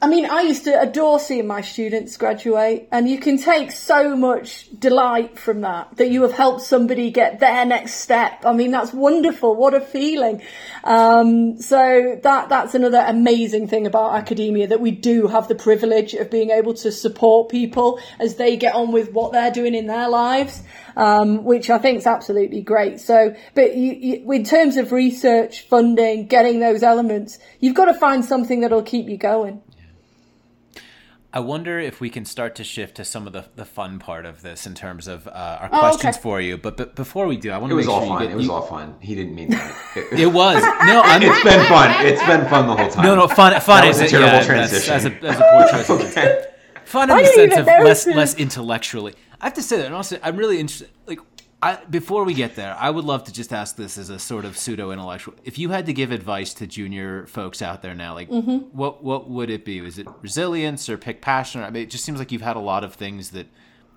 I mean, I used to adore seeing my students graduate, and you can take so much delight from that, that you have helped somebody get their next step. I mean, that's wonderful. What a feeling. Um, so that, that's another amazing thing about academia, that we do have the privilege of being able to support people as they get on with what they're doing in their lives. Um, which I think is absolutely great. So, but you, you, in terms of research, funding, getting those elements, you've got to find something that'll keep you going. I wonder if we can start to shift to some of the, the fun part of this in terms of uh, our oh, questions okay. for you. But, but before we do, I want to make sure it was all fun. Get, it was you... all fun. He didn't mean that. It, it was no. I'm... It's been fun. It's been fun the whole time. No, no, fun. Fun that is a terrible yeah, transition. As, as, a, as a poor choice. okay. Fun in the sense of less less intellectually. I have to say that, and also I'm really interested. Like I, before we get there, I would love to just ask this as a sort of pseudo intellectual. If you had to give advice to junior folks out there now, like mm-hmm. what what would it be? Was it resilience or pick passion? I mean, it just seems like you've had a lot of things that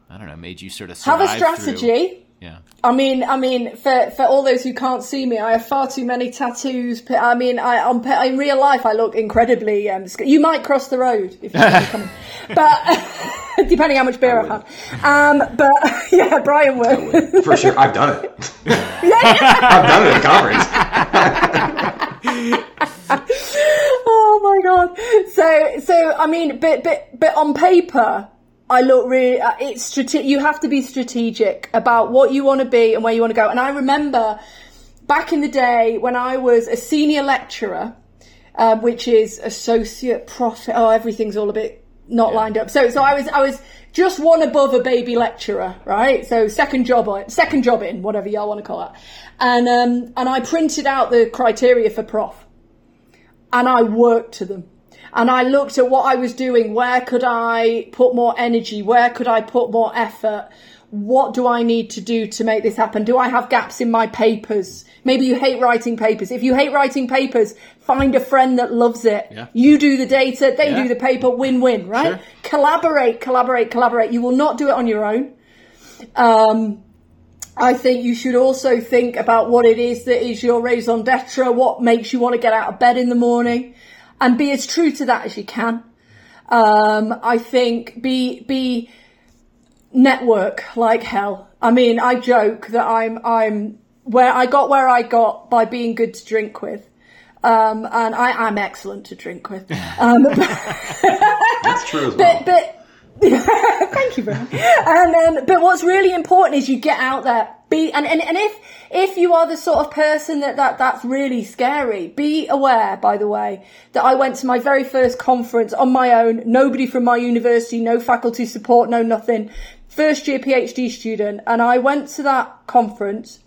I don't know made you sort of have a strategy. Through. Yeah. I mean, I mean, for for all those who can't see me, I have far too many tattoos. I mean, I on in real life I look incredibly. Um, you might cross the road if you're coming, but depending how much beer I've had. Um, but yeah, Brian would. would. for sure. I've done it. yeah, I've done it at conference. oh my god! So so I mean, but but but on paper I look really, uh, it's strate- you have to be strategic about what you want to be and where you want to go. And I remember back in the day when I was a senior lecturer, um, which is associate profit. Oh, everything's all a bit not yeah. lined up. So, so I was, I was just one above a baby lecturer, right? So second job second job in, whatever y'all want to call it. And, um, and I printed out the criteria for prof and I worked to them and I looked at what I was doing. Where could I put more energy? Where could I put more effort? What do I need to do to make this happen? Do I have gaps in my papers? Maybe you hate writing papers. If you hate writing papers, find a friend that loves it. Yeah. You do the data, they yeah. do the paper, win win, right? Sure. Collaborate, collaborate, collaborate. You will not do it on your own. Um, I think you should also think about what it is that is your raison d'etre, what makes you want to get out of bed in the morning and be as true to that as you can. Um, I think be be network like hell. I mean, I joke that I'm I'm where I got where I got by being good to drink with. Um, and I am excellent to drink with. Um, That's true as well. But, but Thank you, Brian. And um, but what's really important is you get out there. Be and, and, and if if you are the sort of person that, that that's really scary, be aware, by the way, that I went to my very first conference on my own, nobody from my university, no faculty support, no nothing. First year PhD student, and I went to that conference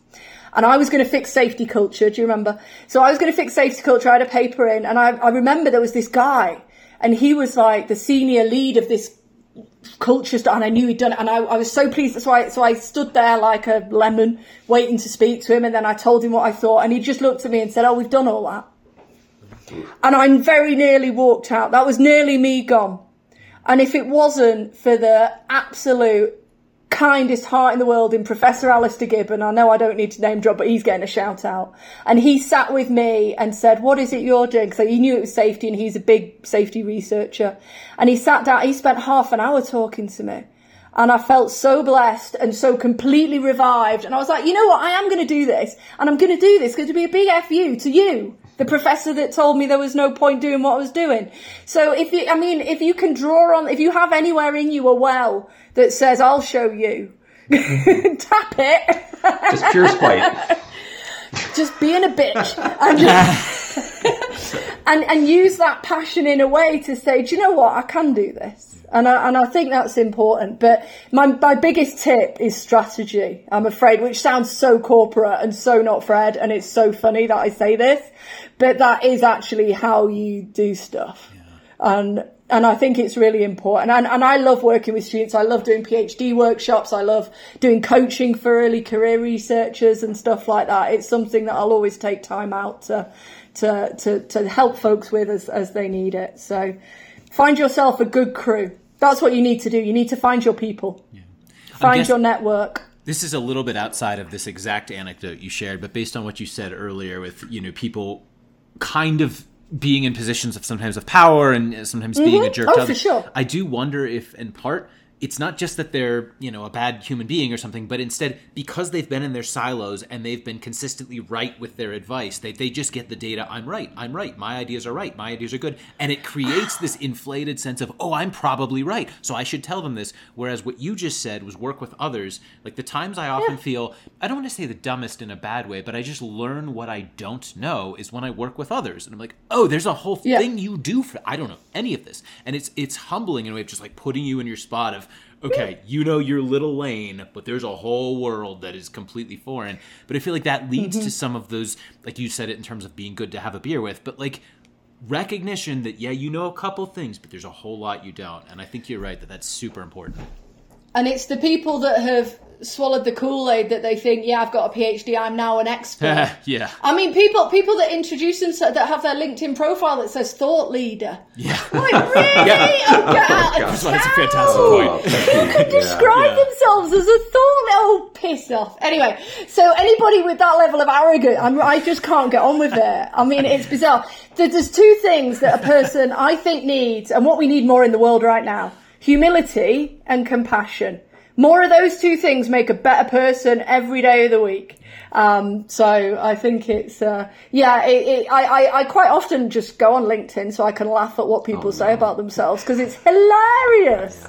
and I was going to fix safety culture. Do you remember? So I was going to fix safety culture. I had a paper in, and I, I remember there was this guy, and he was like the senior lead of this culture stuff, and I knew he'd done it, and I, I, was so pleased. That's why. So I stood there like a lemon, waiting to speak to him, and then I told him what I thought, and he just looked at me and said, "Oh, we've done all that." And I very nearly walked out. That was nearly me gone. And if it wasn't for the absolute kindest heart in the world in Professor Alistair Gibbon. I know I don't need to name drop, but he's getting a shout out. And he sat with me and said, what is it you're doing? So he knew it was safety and he's a big safety researcher. And he sat down, he spent half an hour talking to me. And I felt so blessed and so completely revived. And I was like, you know what? I am going to do this. And I'm going to do this. Going to be a big FU to you the professor that told me there was no point doing what I was doing. So if you, I mean, if you can draw on, if you have anywhere in you a well that says, I'll show you. Tap it. Just pure spite. Just being a bitch. And, and, and use that passion in a way to say, do you know what? I can do this. And I, and I think that's important. But my, my biggest tip is strategy, I'm afraid, which sounds so corporate and so not Fred. And it's so funny that I say this, but that is actually how you do stuff. Yeah. And and I think it's really important. And, and I love working with students. I love doing PhD workshops. I love doing coaching for early career researchers and stuff like that. It's something that I'll always take time out to, to, to, to help folks with as, as they need it. So find yourself a good crew. That's what you need to do. You need to find your people. Yeah. Find guess- your network this is a little bit outside of this exact anecdote you shared, but based on what you said earlier with, you know, people kind of being in positions of sometimes of power and uh, sometimes being a mm-hmm. jerk Oh, for sure. I do wonder if, in part, it's not just that they're you know a bad human being or something, but instead because they've been in their silos and they've been consistently right with their advice, they they just get the data. I'm right. I'm right. My ideas are right. My ideas are good, and it creates this inflated sense of oh, I'm probably right, so I should tell them this. Whereas what you just said was work with others. Like the times I often feel, I don't want to say the dumbest in a bad way, but I just learn what I don't know is when I work with others, and I'm like, oh, there's a whole Yeah. thing you do for I don't know any of this, and it's it's humbling in a way of just like putting you in your spot of okay, you know your little lane, but there's a whole world that is completely foreign. But I feel like that leads Mm-hmm. to some of those, like you said it in terms of being good to have a beer with, but like recognition that yeah, you know a couple things, but there's a whole lot you don't, and I think you're right that that's super important. And it's the people that have swallowed the Kool Aid that they think, yeah, I've got a PhD, I'm now an expert. yeah, I mean, people people that introduce themselves that have their LinkedIn profile that says thought leader. yeah. Like, really? Yeah. Oh, get out of That's a fantastic point. thank you. describe Yeah. themselves as a thought. Oh, piss off. Anyway, so anybody with that level of arrogance, I'm, I just can't get on with it. I mean, it's bizarre. There's two things that a person I think needs, and what we need more in the world right now: humility and compassion. More of those two things make a better person every day of the week. Um, so I think it's uh, yeah. It, it, I, I I quite often just go on LinkedIn so I can laugh at what people say about themselves because it's hilarious.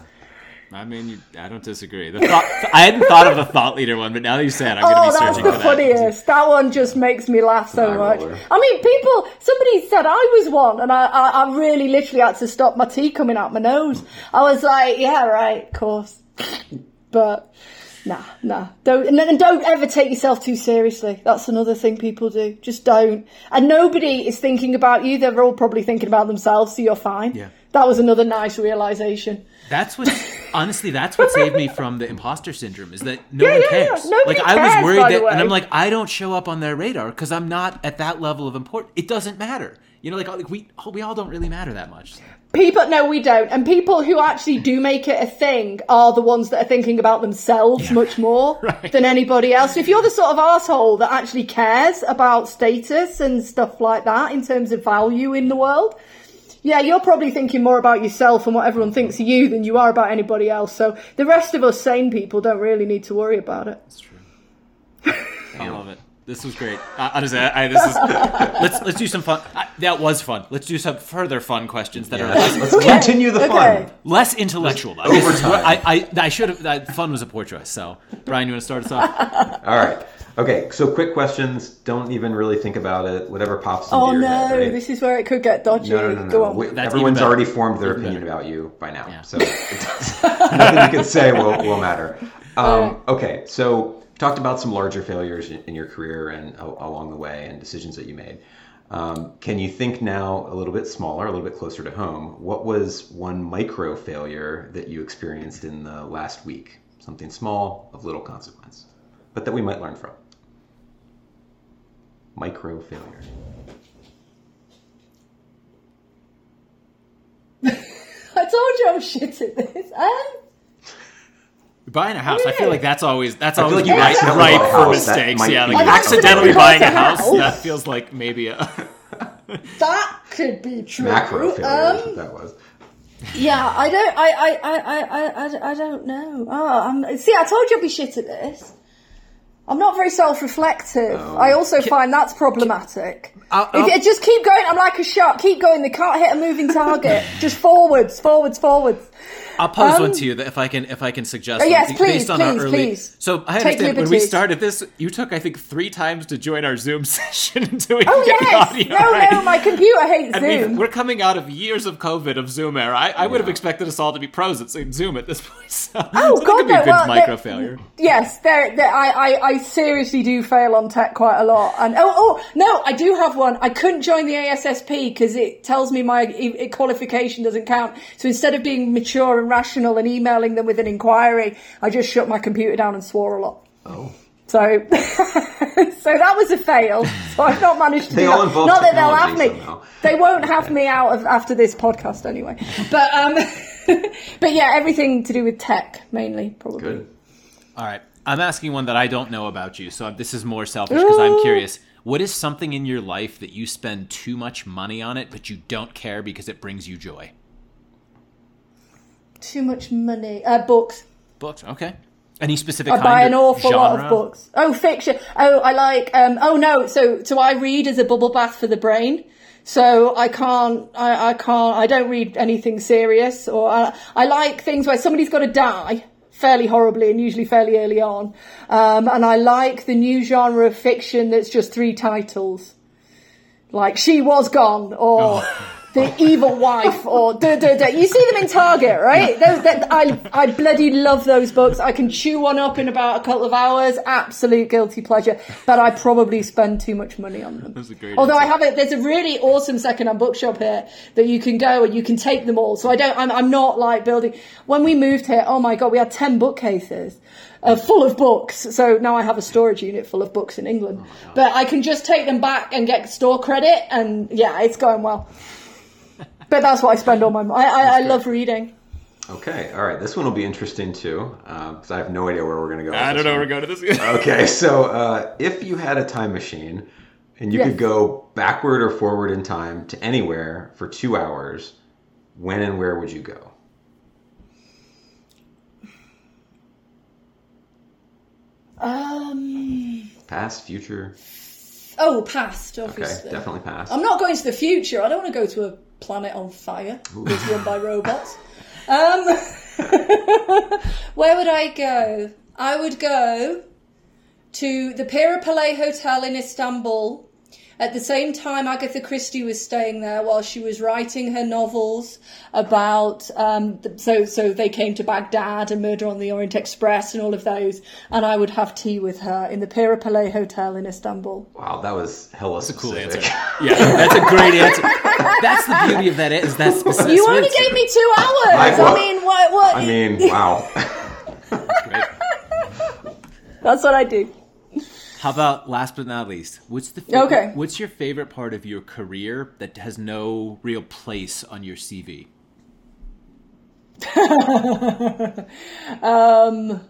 I mean, you, I don't disagree. The thought, I hadn't thought of the thought leader one, but now that you said, it, I'm going to Oh, be searching the for that. funniest. That one just makes me laugh so Eye much. roller. I mean, people. Somebody said I was one, and I, I, I really literally had to stop my tea coming out my nose. I was like, yeah, right, of course. But nah, nah. Don't and, and don't ever take yourself too seriously. That's another thing people do. Just don't. And nobody is thinking about you. They're all probably thinking about themselves. So you're fine. Yeah. That was another nice realization. That's what honestly that's what saved me from the imposter syndrome is that no Yeah, one yeah, yeah. cares. Nobody like I was worried that and I'm like I don't show up on their radar cuz I'm not at that level of important. It doesn't matter. You know like, like we we all don't really matter that much. People, no, we don't. And people who actually do make it a thing are the ones that are thinking about themselves much more Right. than anybody else. If you're the sort of asshole that actually cares about status and stuff like that in terms of value in the world, yeah, you're probably thinking more about yourself and what everyone thinks of you than you are about anybody else. So the rest of us sane people don't really need to worry about it. That's true. I love it. This was great. Uh, honestly, I, I, this is let's let's do some fun. I, that was fun. Let's do some further fun questions that are less, Let's continue the Okay. fun. less intellectual. I, guess is what- I, I, I should have. That fun was a poor choice. So, Brian, you want to start us off? All right. Okay, so quick questions. Don't even really think about it. Whatever pops into Oh your no, head, right? this is where it could get dodgy. No, no, no, Go no. on. We- everyone's already formed their Even opinion better. about you by now, Yeah. so it's, nothing you can say will, will matter. Um, okay, so talked about some larger failures in, your career and along the way, and decisions that you made. Um, can you think now a little bit smaller, a little bit closer to home? What was one micro failure that you experienced in the last week? Something small of little consequence, but that we might learn from. Micro failure. I told you I'm shit at this. Um, Buying a house, I feel like that's always that's always like you right, accidentally right for house. Mistakes. Yeah, like accidentally Accidentally buying a house. house. That feels like maybe a. that could be true. Macro failure, Um, that was. Yeah, I don't. I, I, I, I, I, I, I don't know. Oh, I'm, see, I told you I'd be shit at this. I'm not very self-reflective. I also find that's problematic. I'll- if I'll- you just keep going, I'm like a shark. Keep going. They can't hit a moving target. just forwards, forwards, forwards. I'll pose Um, one to you that if I can if I can suggest. Oh, yes, one, please, based on our please, early, please. So I Take understand when we started this, you took I think three times to join our Zoom session until we Oh could get the yes. audio No, right. no, my computer hates And Zoom. we're coming out of years of COVID of Zoom era. I, I would have expected us all to be pros at Zoom at this point. So, Oh, so that God, could be a no, good well, micro failure. Yes, there, there I, I, I seriously do fail on tech quite a lot. And oh, oh no, I do have one. I couldn't join the ASSP because it tells me my qualification doesn't count. So instead of being mature and rational and emailing them with an inquiry, I just shut my computer down and swore a lot. Oh. So, so that was a fail. So I've not managed to They do all that. involve Not that they'll have me. somehow. They won't have me out of after this podcast anyway. But um, but yeah, everything to do with tech mainly, probably. Good. All right. I'm asking one that I don't know about you, so this is more selfish because I'm curious. What is something in your life that you spend too much money on it, but you don't care because it brings you joy? Too much money. Uh, books. Books, okay. Any specific? I kind buy of an awful lot of books. Oh, fiction. Oh, I like. Um, oh no. So, so I read as a bubble bath for the brain. So I can't. I, I can't. I don't read anything serious. Or I, I like things where somebody's got to die fairly horribly and usually fairly early on. Um, and I like the new genre of fiction that's just three titles, like "She Was Gone" or. The evil wife, or duh, duh, duh. you see them in Target, right? Those, that, I, I bloody love those books. I can chew one up in about a couple of hours. Absolute guilty pleasure, but I probably spend too much money on them. That's a great Although I have it, there's a really awesome second-hand bookshop here that you can go and you can take them all. So I don't, I'm, I'm not like building. When we moved here, oh my god, we had ten bookcases. Uh, full of books, so now I have a storage unit full of books in England. but I can just take them back and get store credit, and yeah, it's going well. But that's what I spend all my money. I, I, I love reading. Okay, all right. This one will be interesting too, because I have no idea where we're going to go. I don't know one. where we're going to this. Okay, so uh, if you had a time machine and you Yes. could go backward or forward in time to anywhere for two hours, when and where would you go? Um. Past, future? Oh, past, Okay, definitely past. I'm not going to the future. I don't want to go to a planet on fire that's run by robots. Um, where would I go? I would go to the Pera Palace Hotel in Istanbul. At the same time, Agatha Christie was staying there while she was writing her novels about. Um, the, so, so they came to Baghdad and Murder on the Orient Express and all of those. And I would have tea with her in the Pera Palace Hotel in Istanbul. Wow, that was hella That's a cool answer. Yeah, that's a great answer. That's the beauty of that. Is that specific? You only gave me two hours. I- I, mean, what? what I mean, wow. That's what I do. How about last but not least? What's the fa- Okay. What's your favorite part of your career that has no real place on your CV? Um,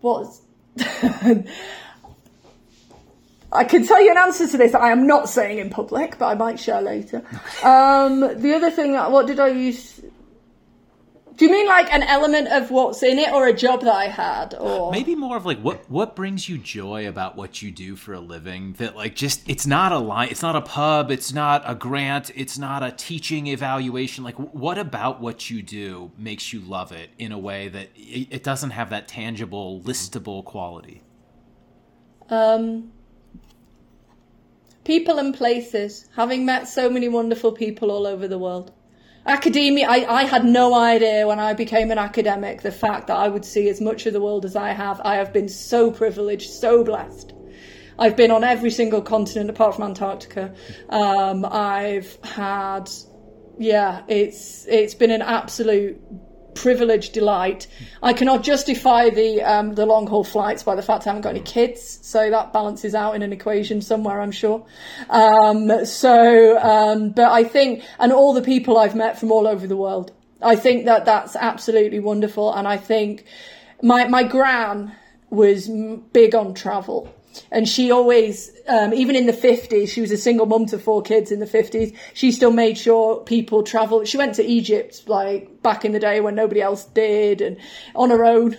what? I can tell you an answer to this I am not saying in public, but I might share later. Um, the other thing, what did I use? Do you mean like an element of what's in it, or a job that I had, or Maybe more of like what what brings you joy about what you do for a living that like just it's not a line it's not a pub it's not a grant it's not a teaching evaluation like what about what you do makes you love it in a way that it, it doesn't have that tangible listable quality Um, people and places. Having met so many wonderful people all over the world. Academia, I, I had no idea when I became an academic the fact that I would see as much of the world as I have. I have been so privileged, so blessed. I've been on every single continent apart from Antarctica. Um, I've had, yeah, it's it's been an absolute privilege delight. I cannot justify the um, the long haul flights by the fact I haven't got any kids, so that balances out in an equation somewhere, I'm sure. Um, so, um, but I think, and all the people I've met from all over the world, I think that that's absolutely wonderful, and I think my my gran was big on travel. And she always, um, even in the 50s, she was a single mum to four kids in the 50s. She still made sure people travel. She went to Egypt, like back in the day when nobody else did, and on her own.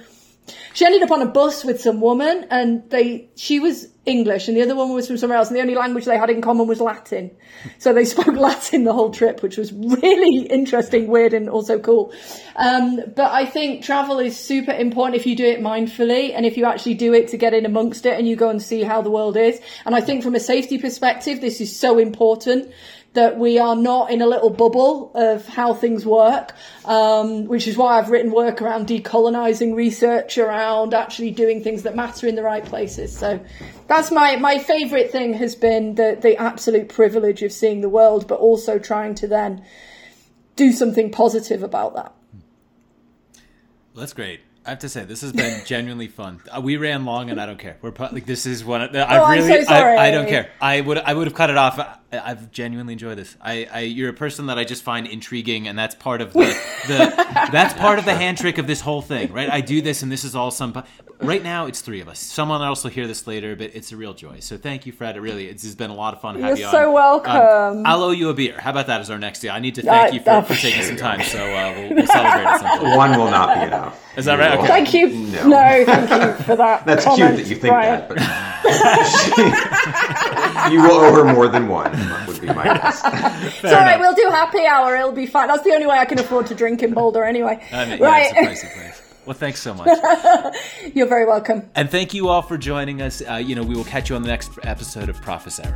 She ended up on a bus with some woman, and they she was English, and the other woman was from somewhere else, and the only language they had in common was Latin. So they spoke Latin the whole trip, which was really interesting, weird, and also cool. Um, but I think travel is super important if you do it mindfully, and if you actually do it to get in amongst it, and you go and see how the world is. And I think from a safety perspective, this is so important that we are not in a little bubble of how things work, um, which is why I've written work around decolonizing research around actually doing things that matter in the right places. So that's my, my favorite thing has been the, the absolute privilege of seeing the world, but also trying to then do something positive about that. That's great. I have to say, this has been genuinely fun. Uh, we ran long, and I don't care. We're pro- like this is one. Of, I Oh, I'm really, so sorry. I, I don't care. I would, I would have cut it off. I- I've genuinely enjoyed this. I, I you're a person that I just find intriguing, and that's part of the, the that's part of the hand trick of this whole thing, right? I do this, and this is all some. Right now, it's three of us. Someone else will hear this later, but it's a real joy. So thank you, Fred. It really, it's, it's been a lot of fun. You're you so on. welcome. Um, I'll owe you a beer. How about that as our next deal? I need to thank Uh, you for, uh, for taking some time. So uh, we'll, we'll celebrate at some point. One will not be enough. Is that right? You will- Okay. Thank you. No. No, thank you for that. That's comment, cute that you think Brian. that, but you will owe her more than one. Would be my guess. It's all right. We'll do happy hour. It'll be fine. That's the only way I can afford to drink in Boulder, anyway. I mean, yeah, right. it's a pricey place. Well, thanks so much. You're very welcome. And thank you all for joining us. Uh, you know, we will catch you on the next episode of Professor.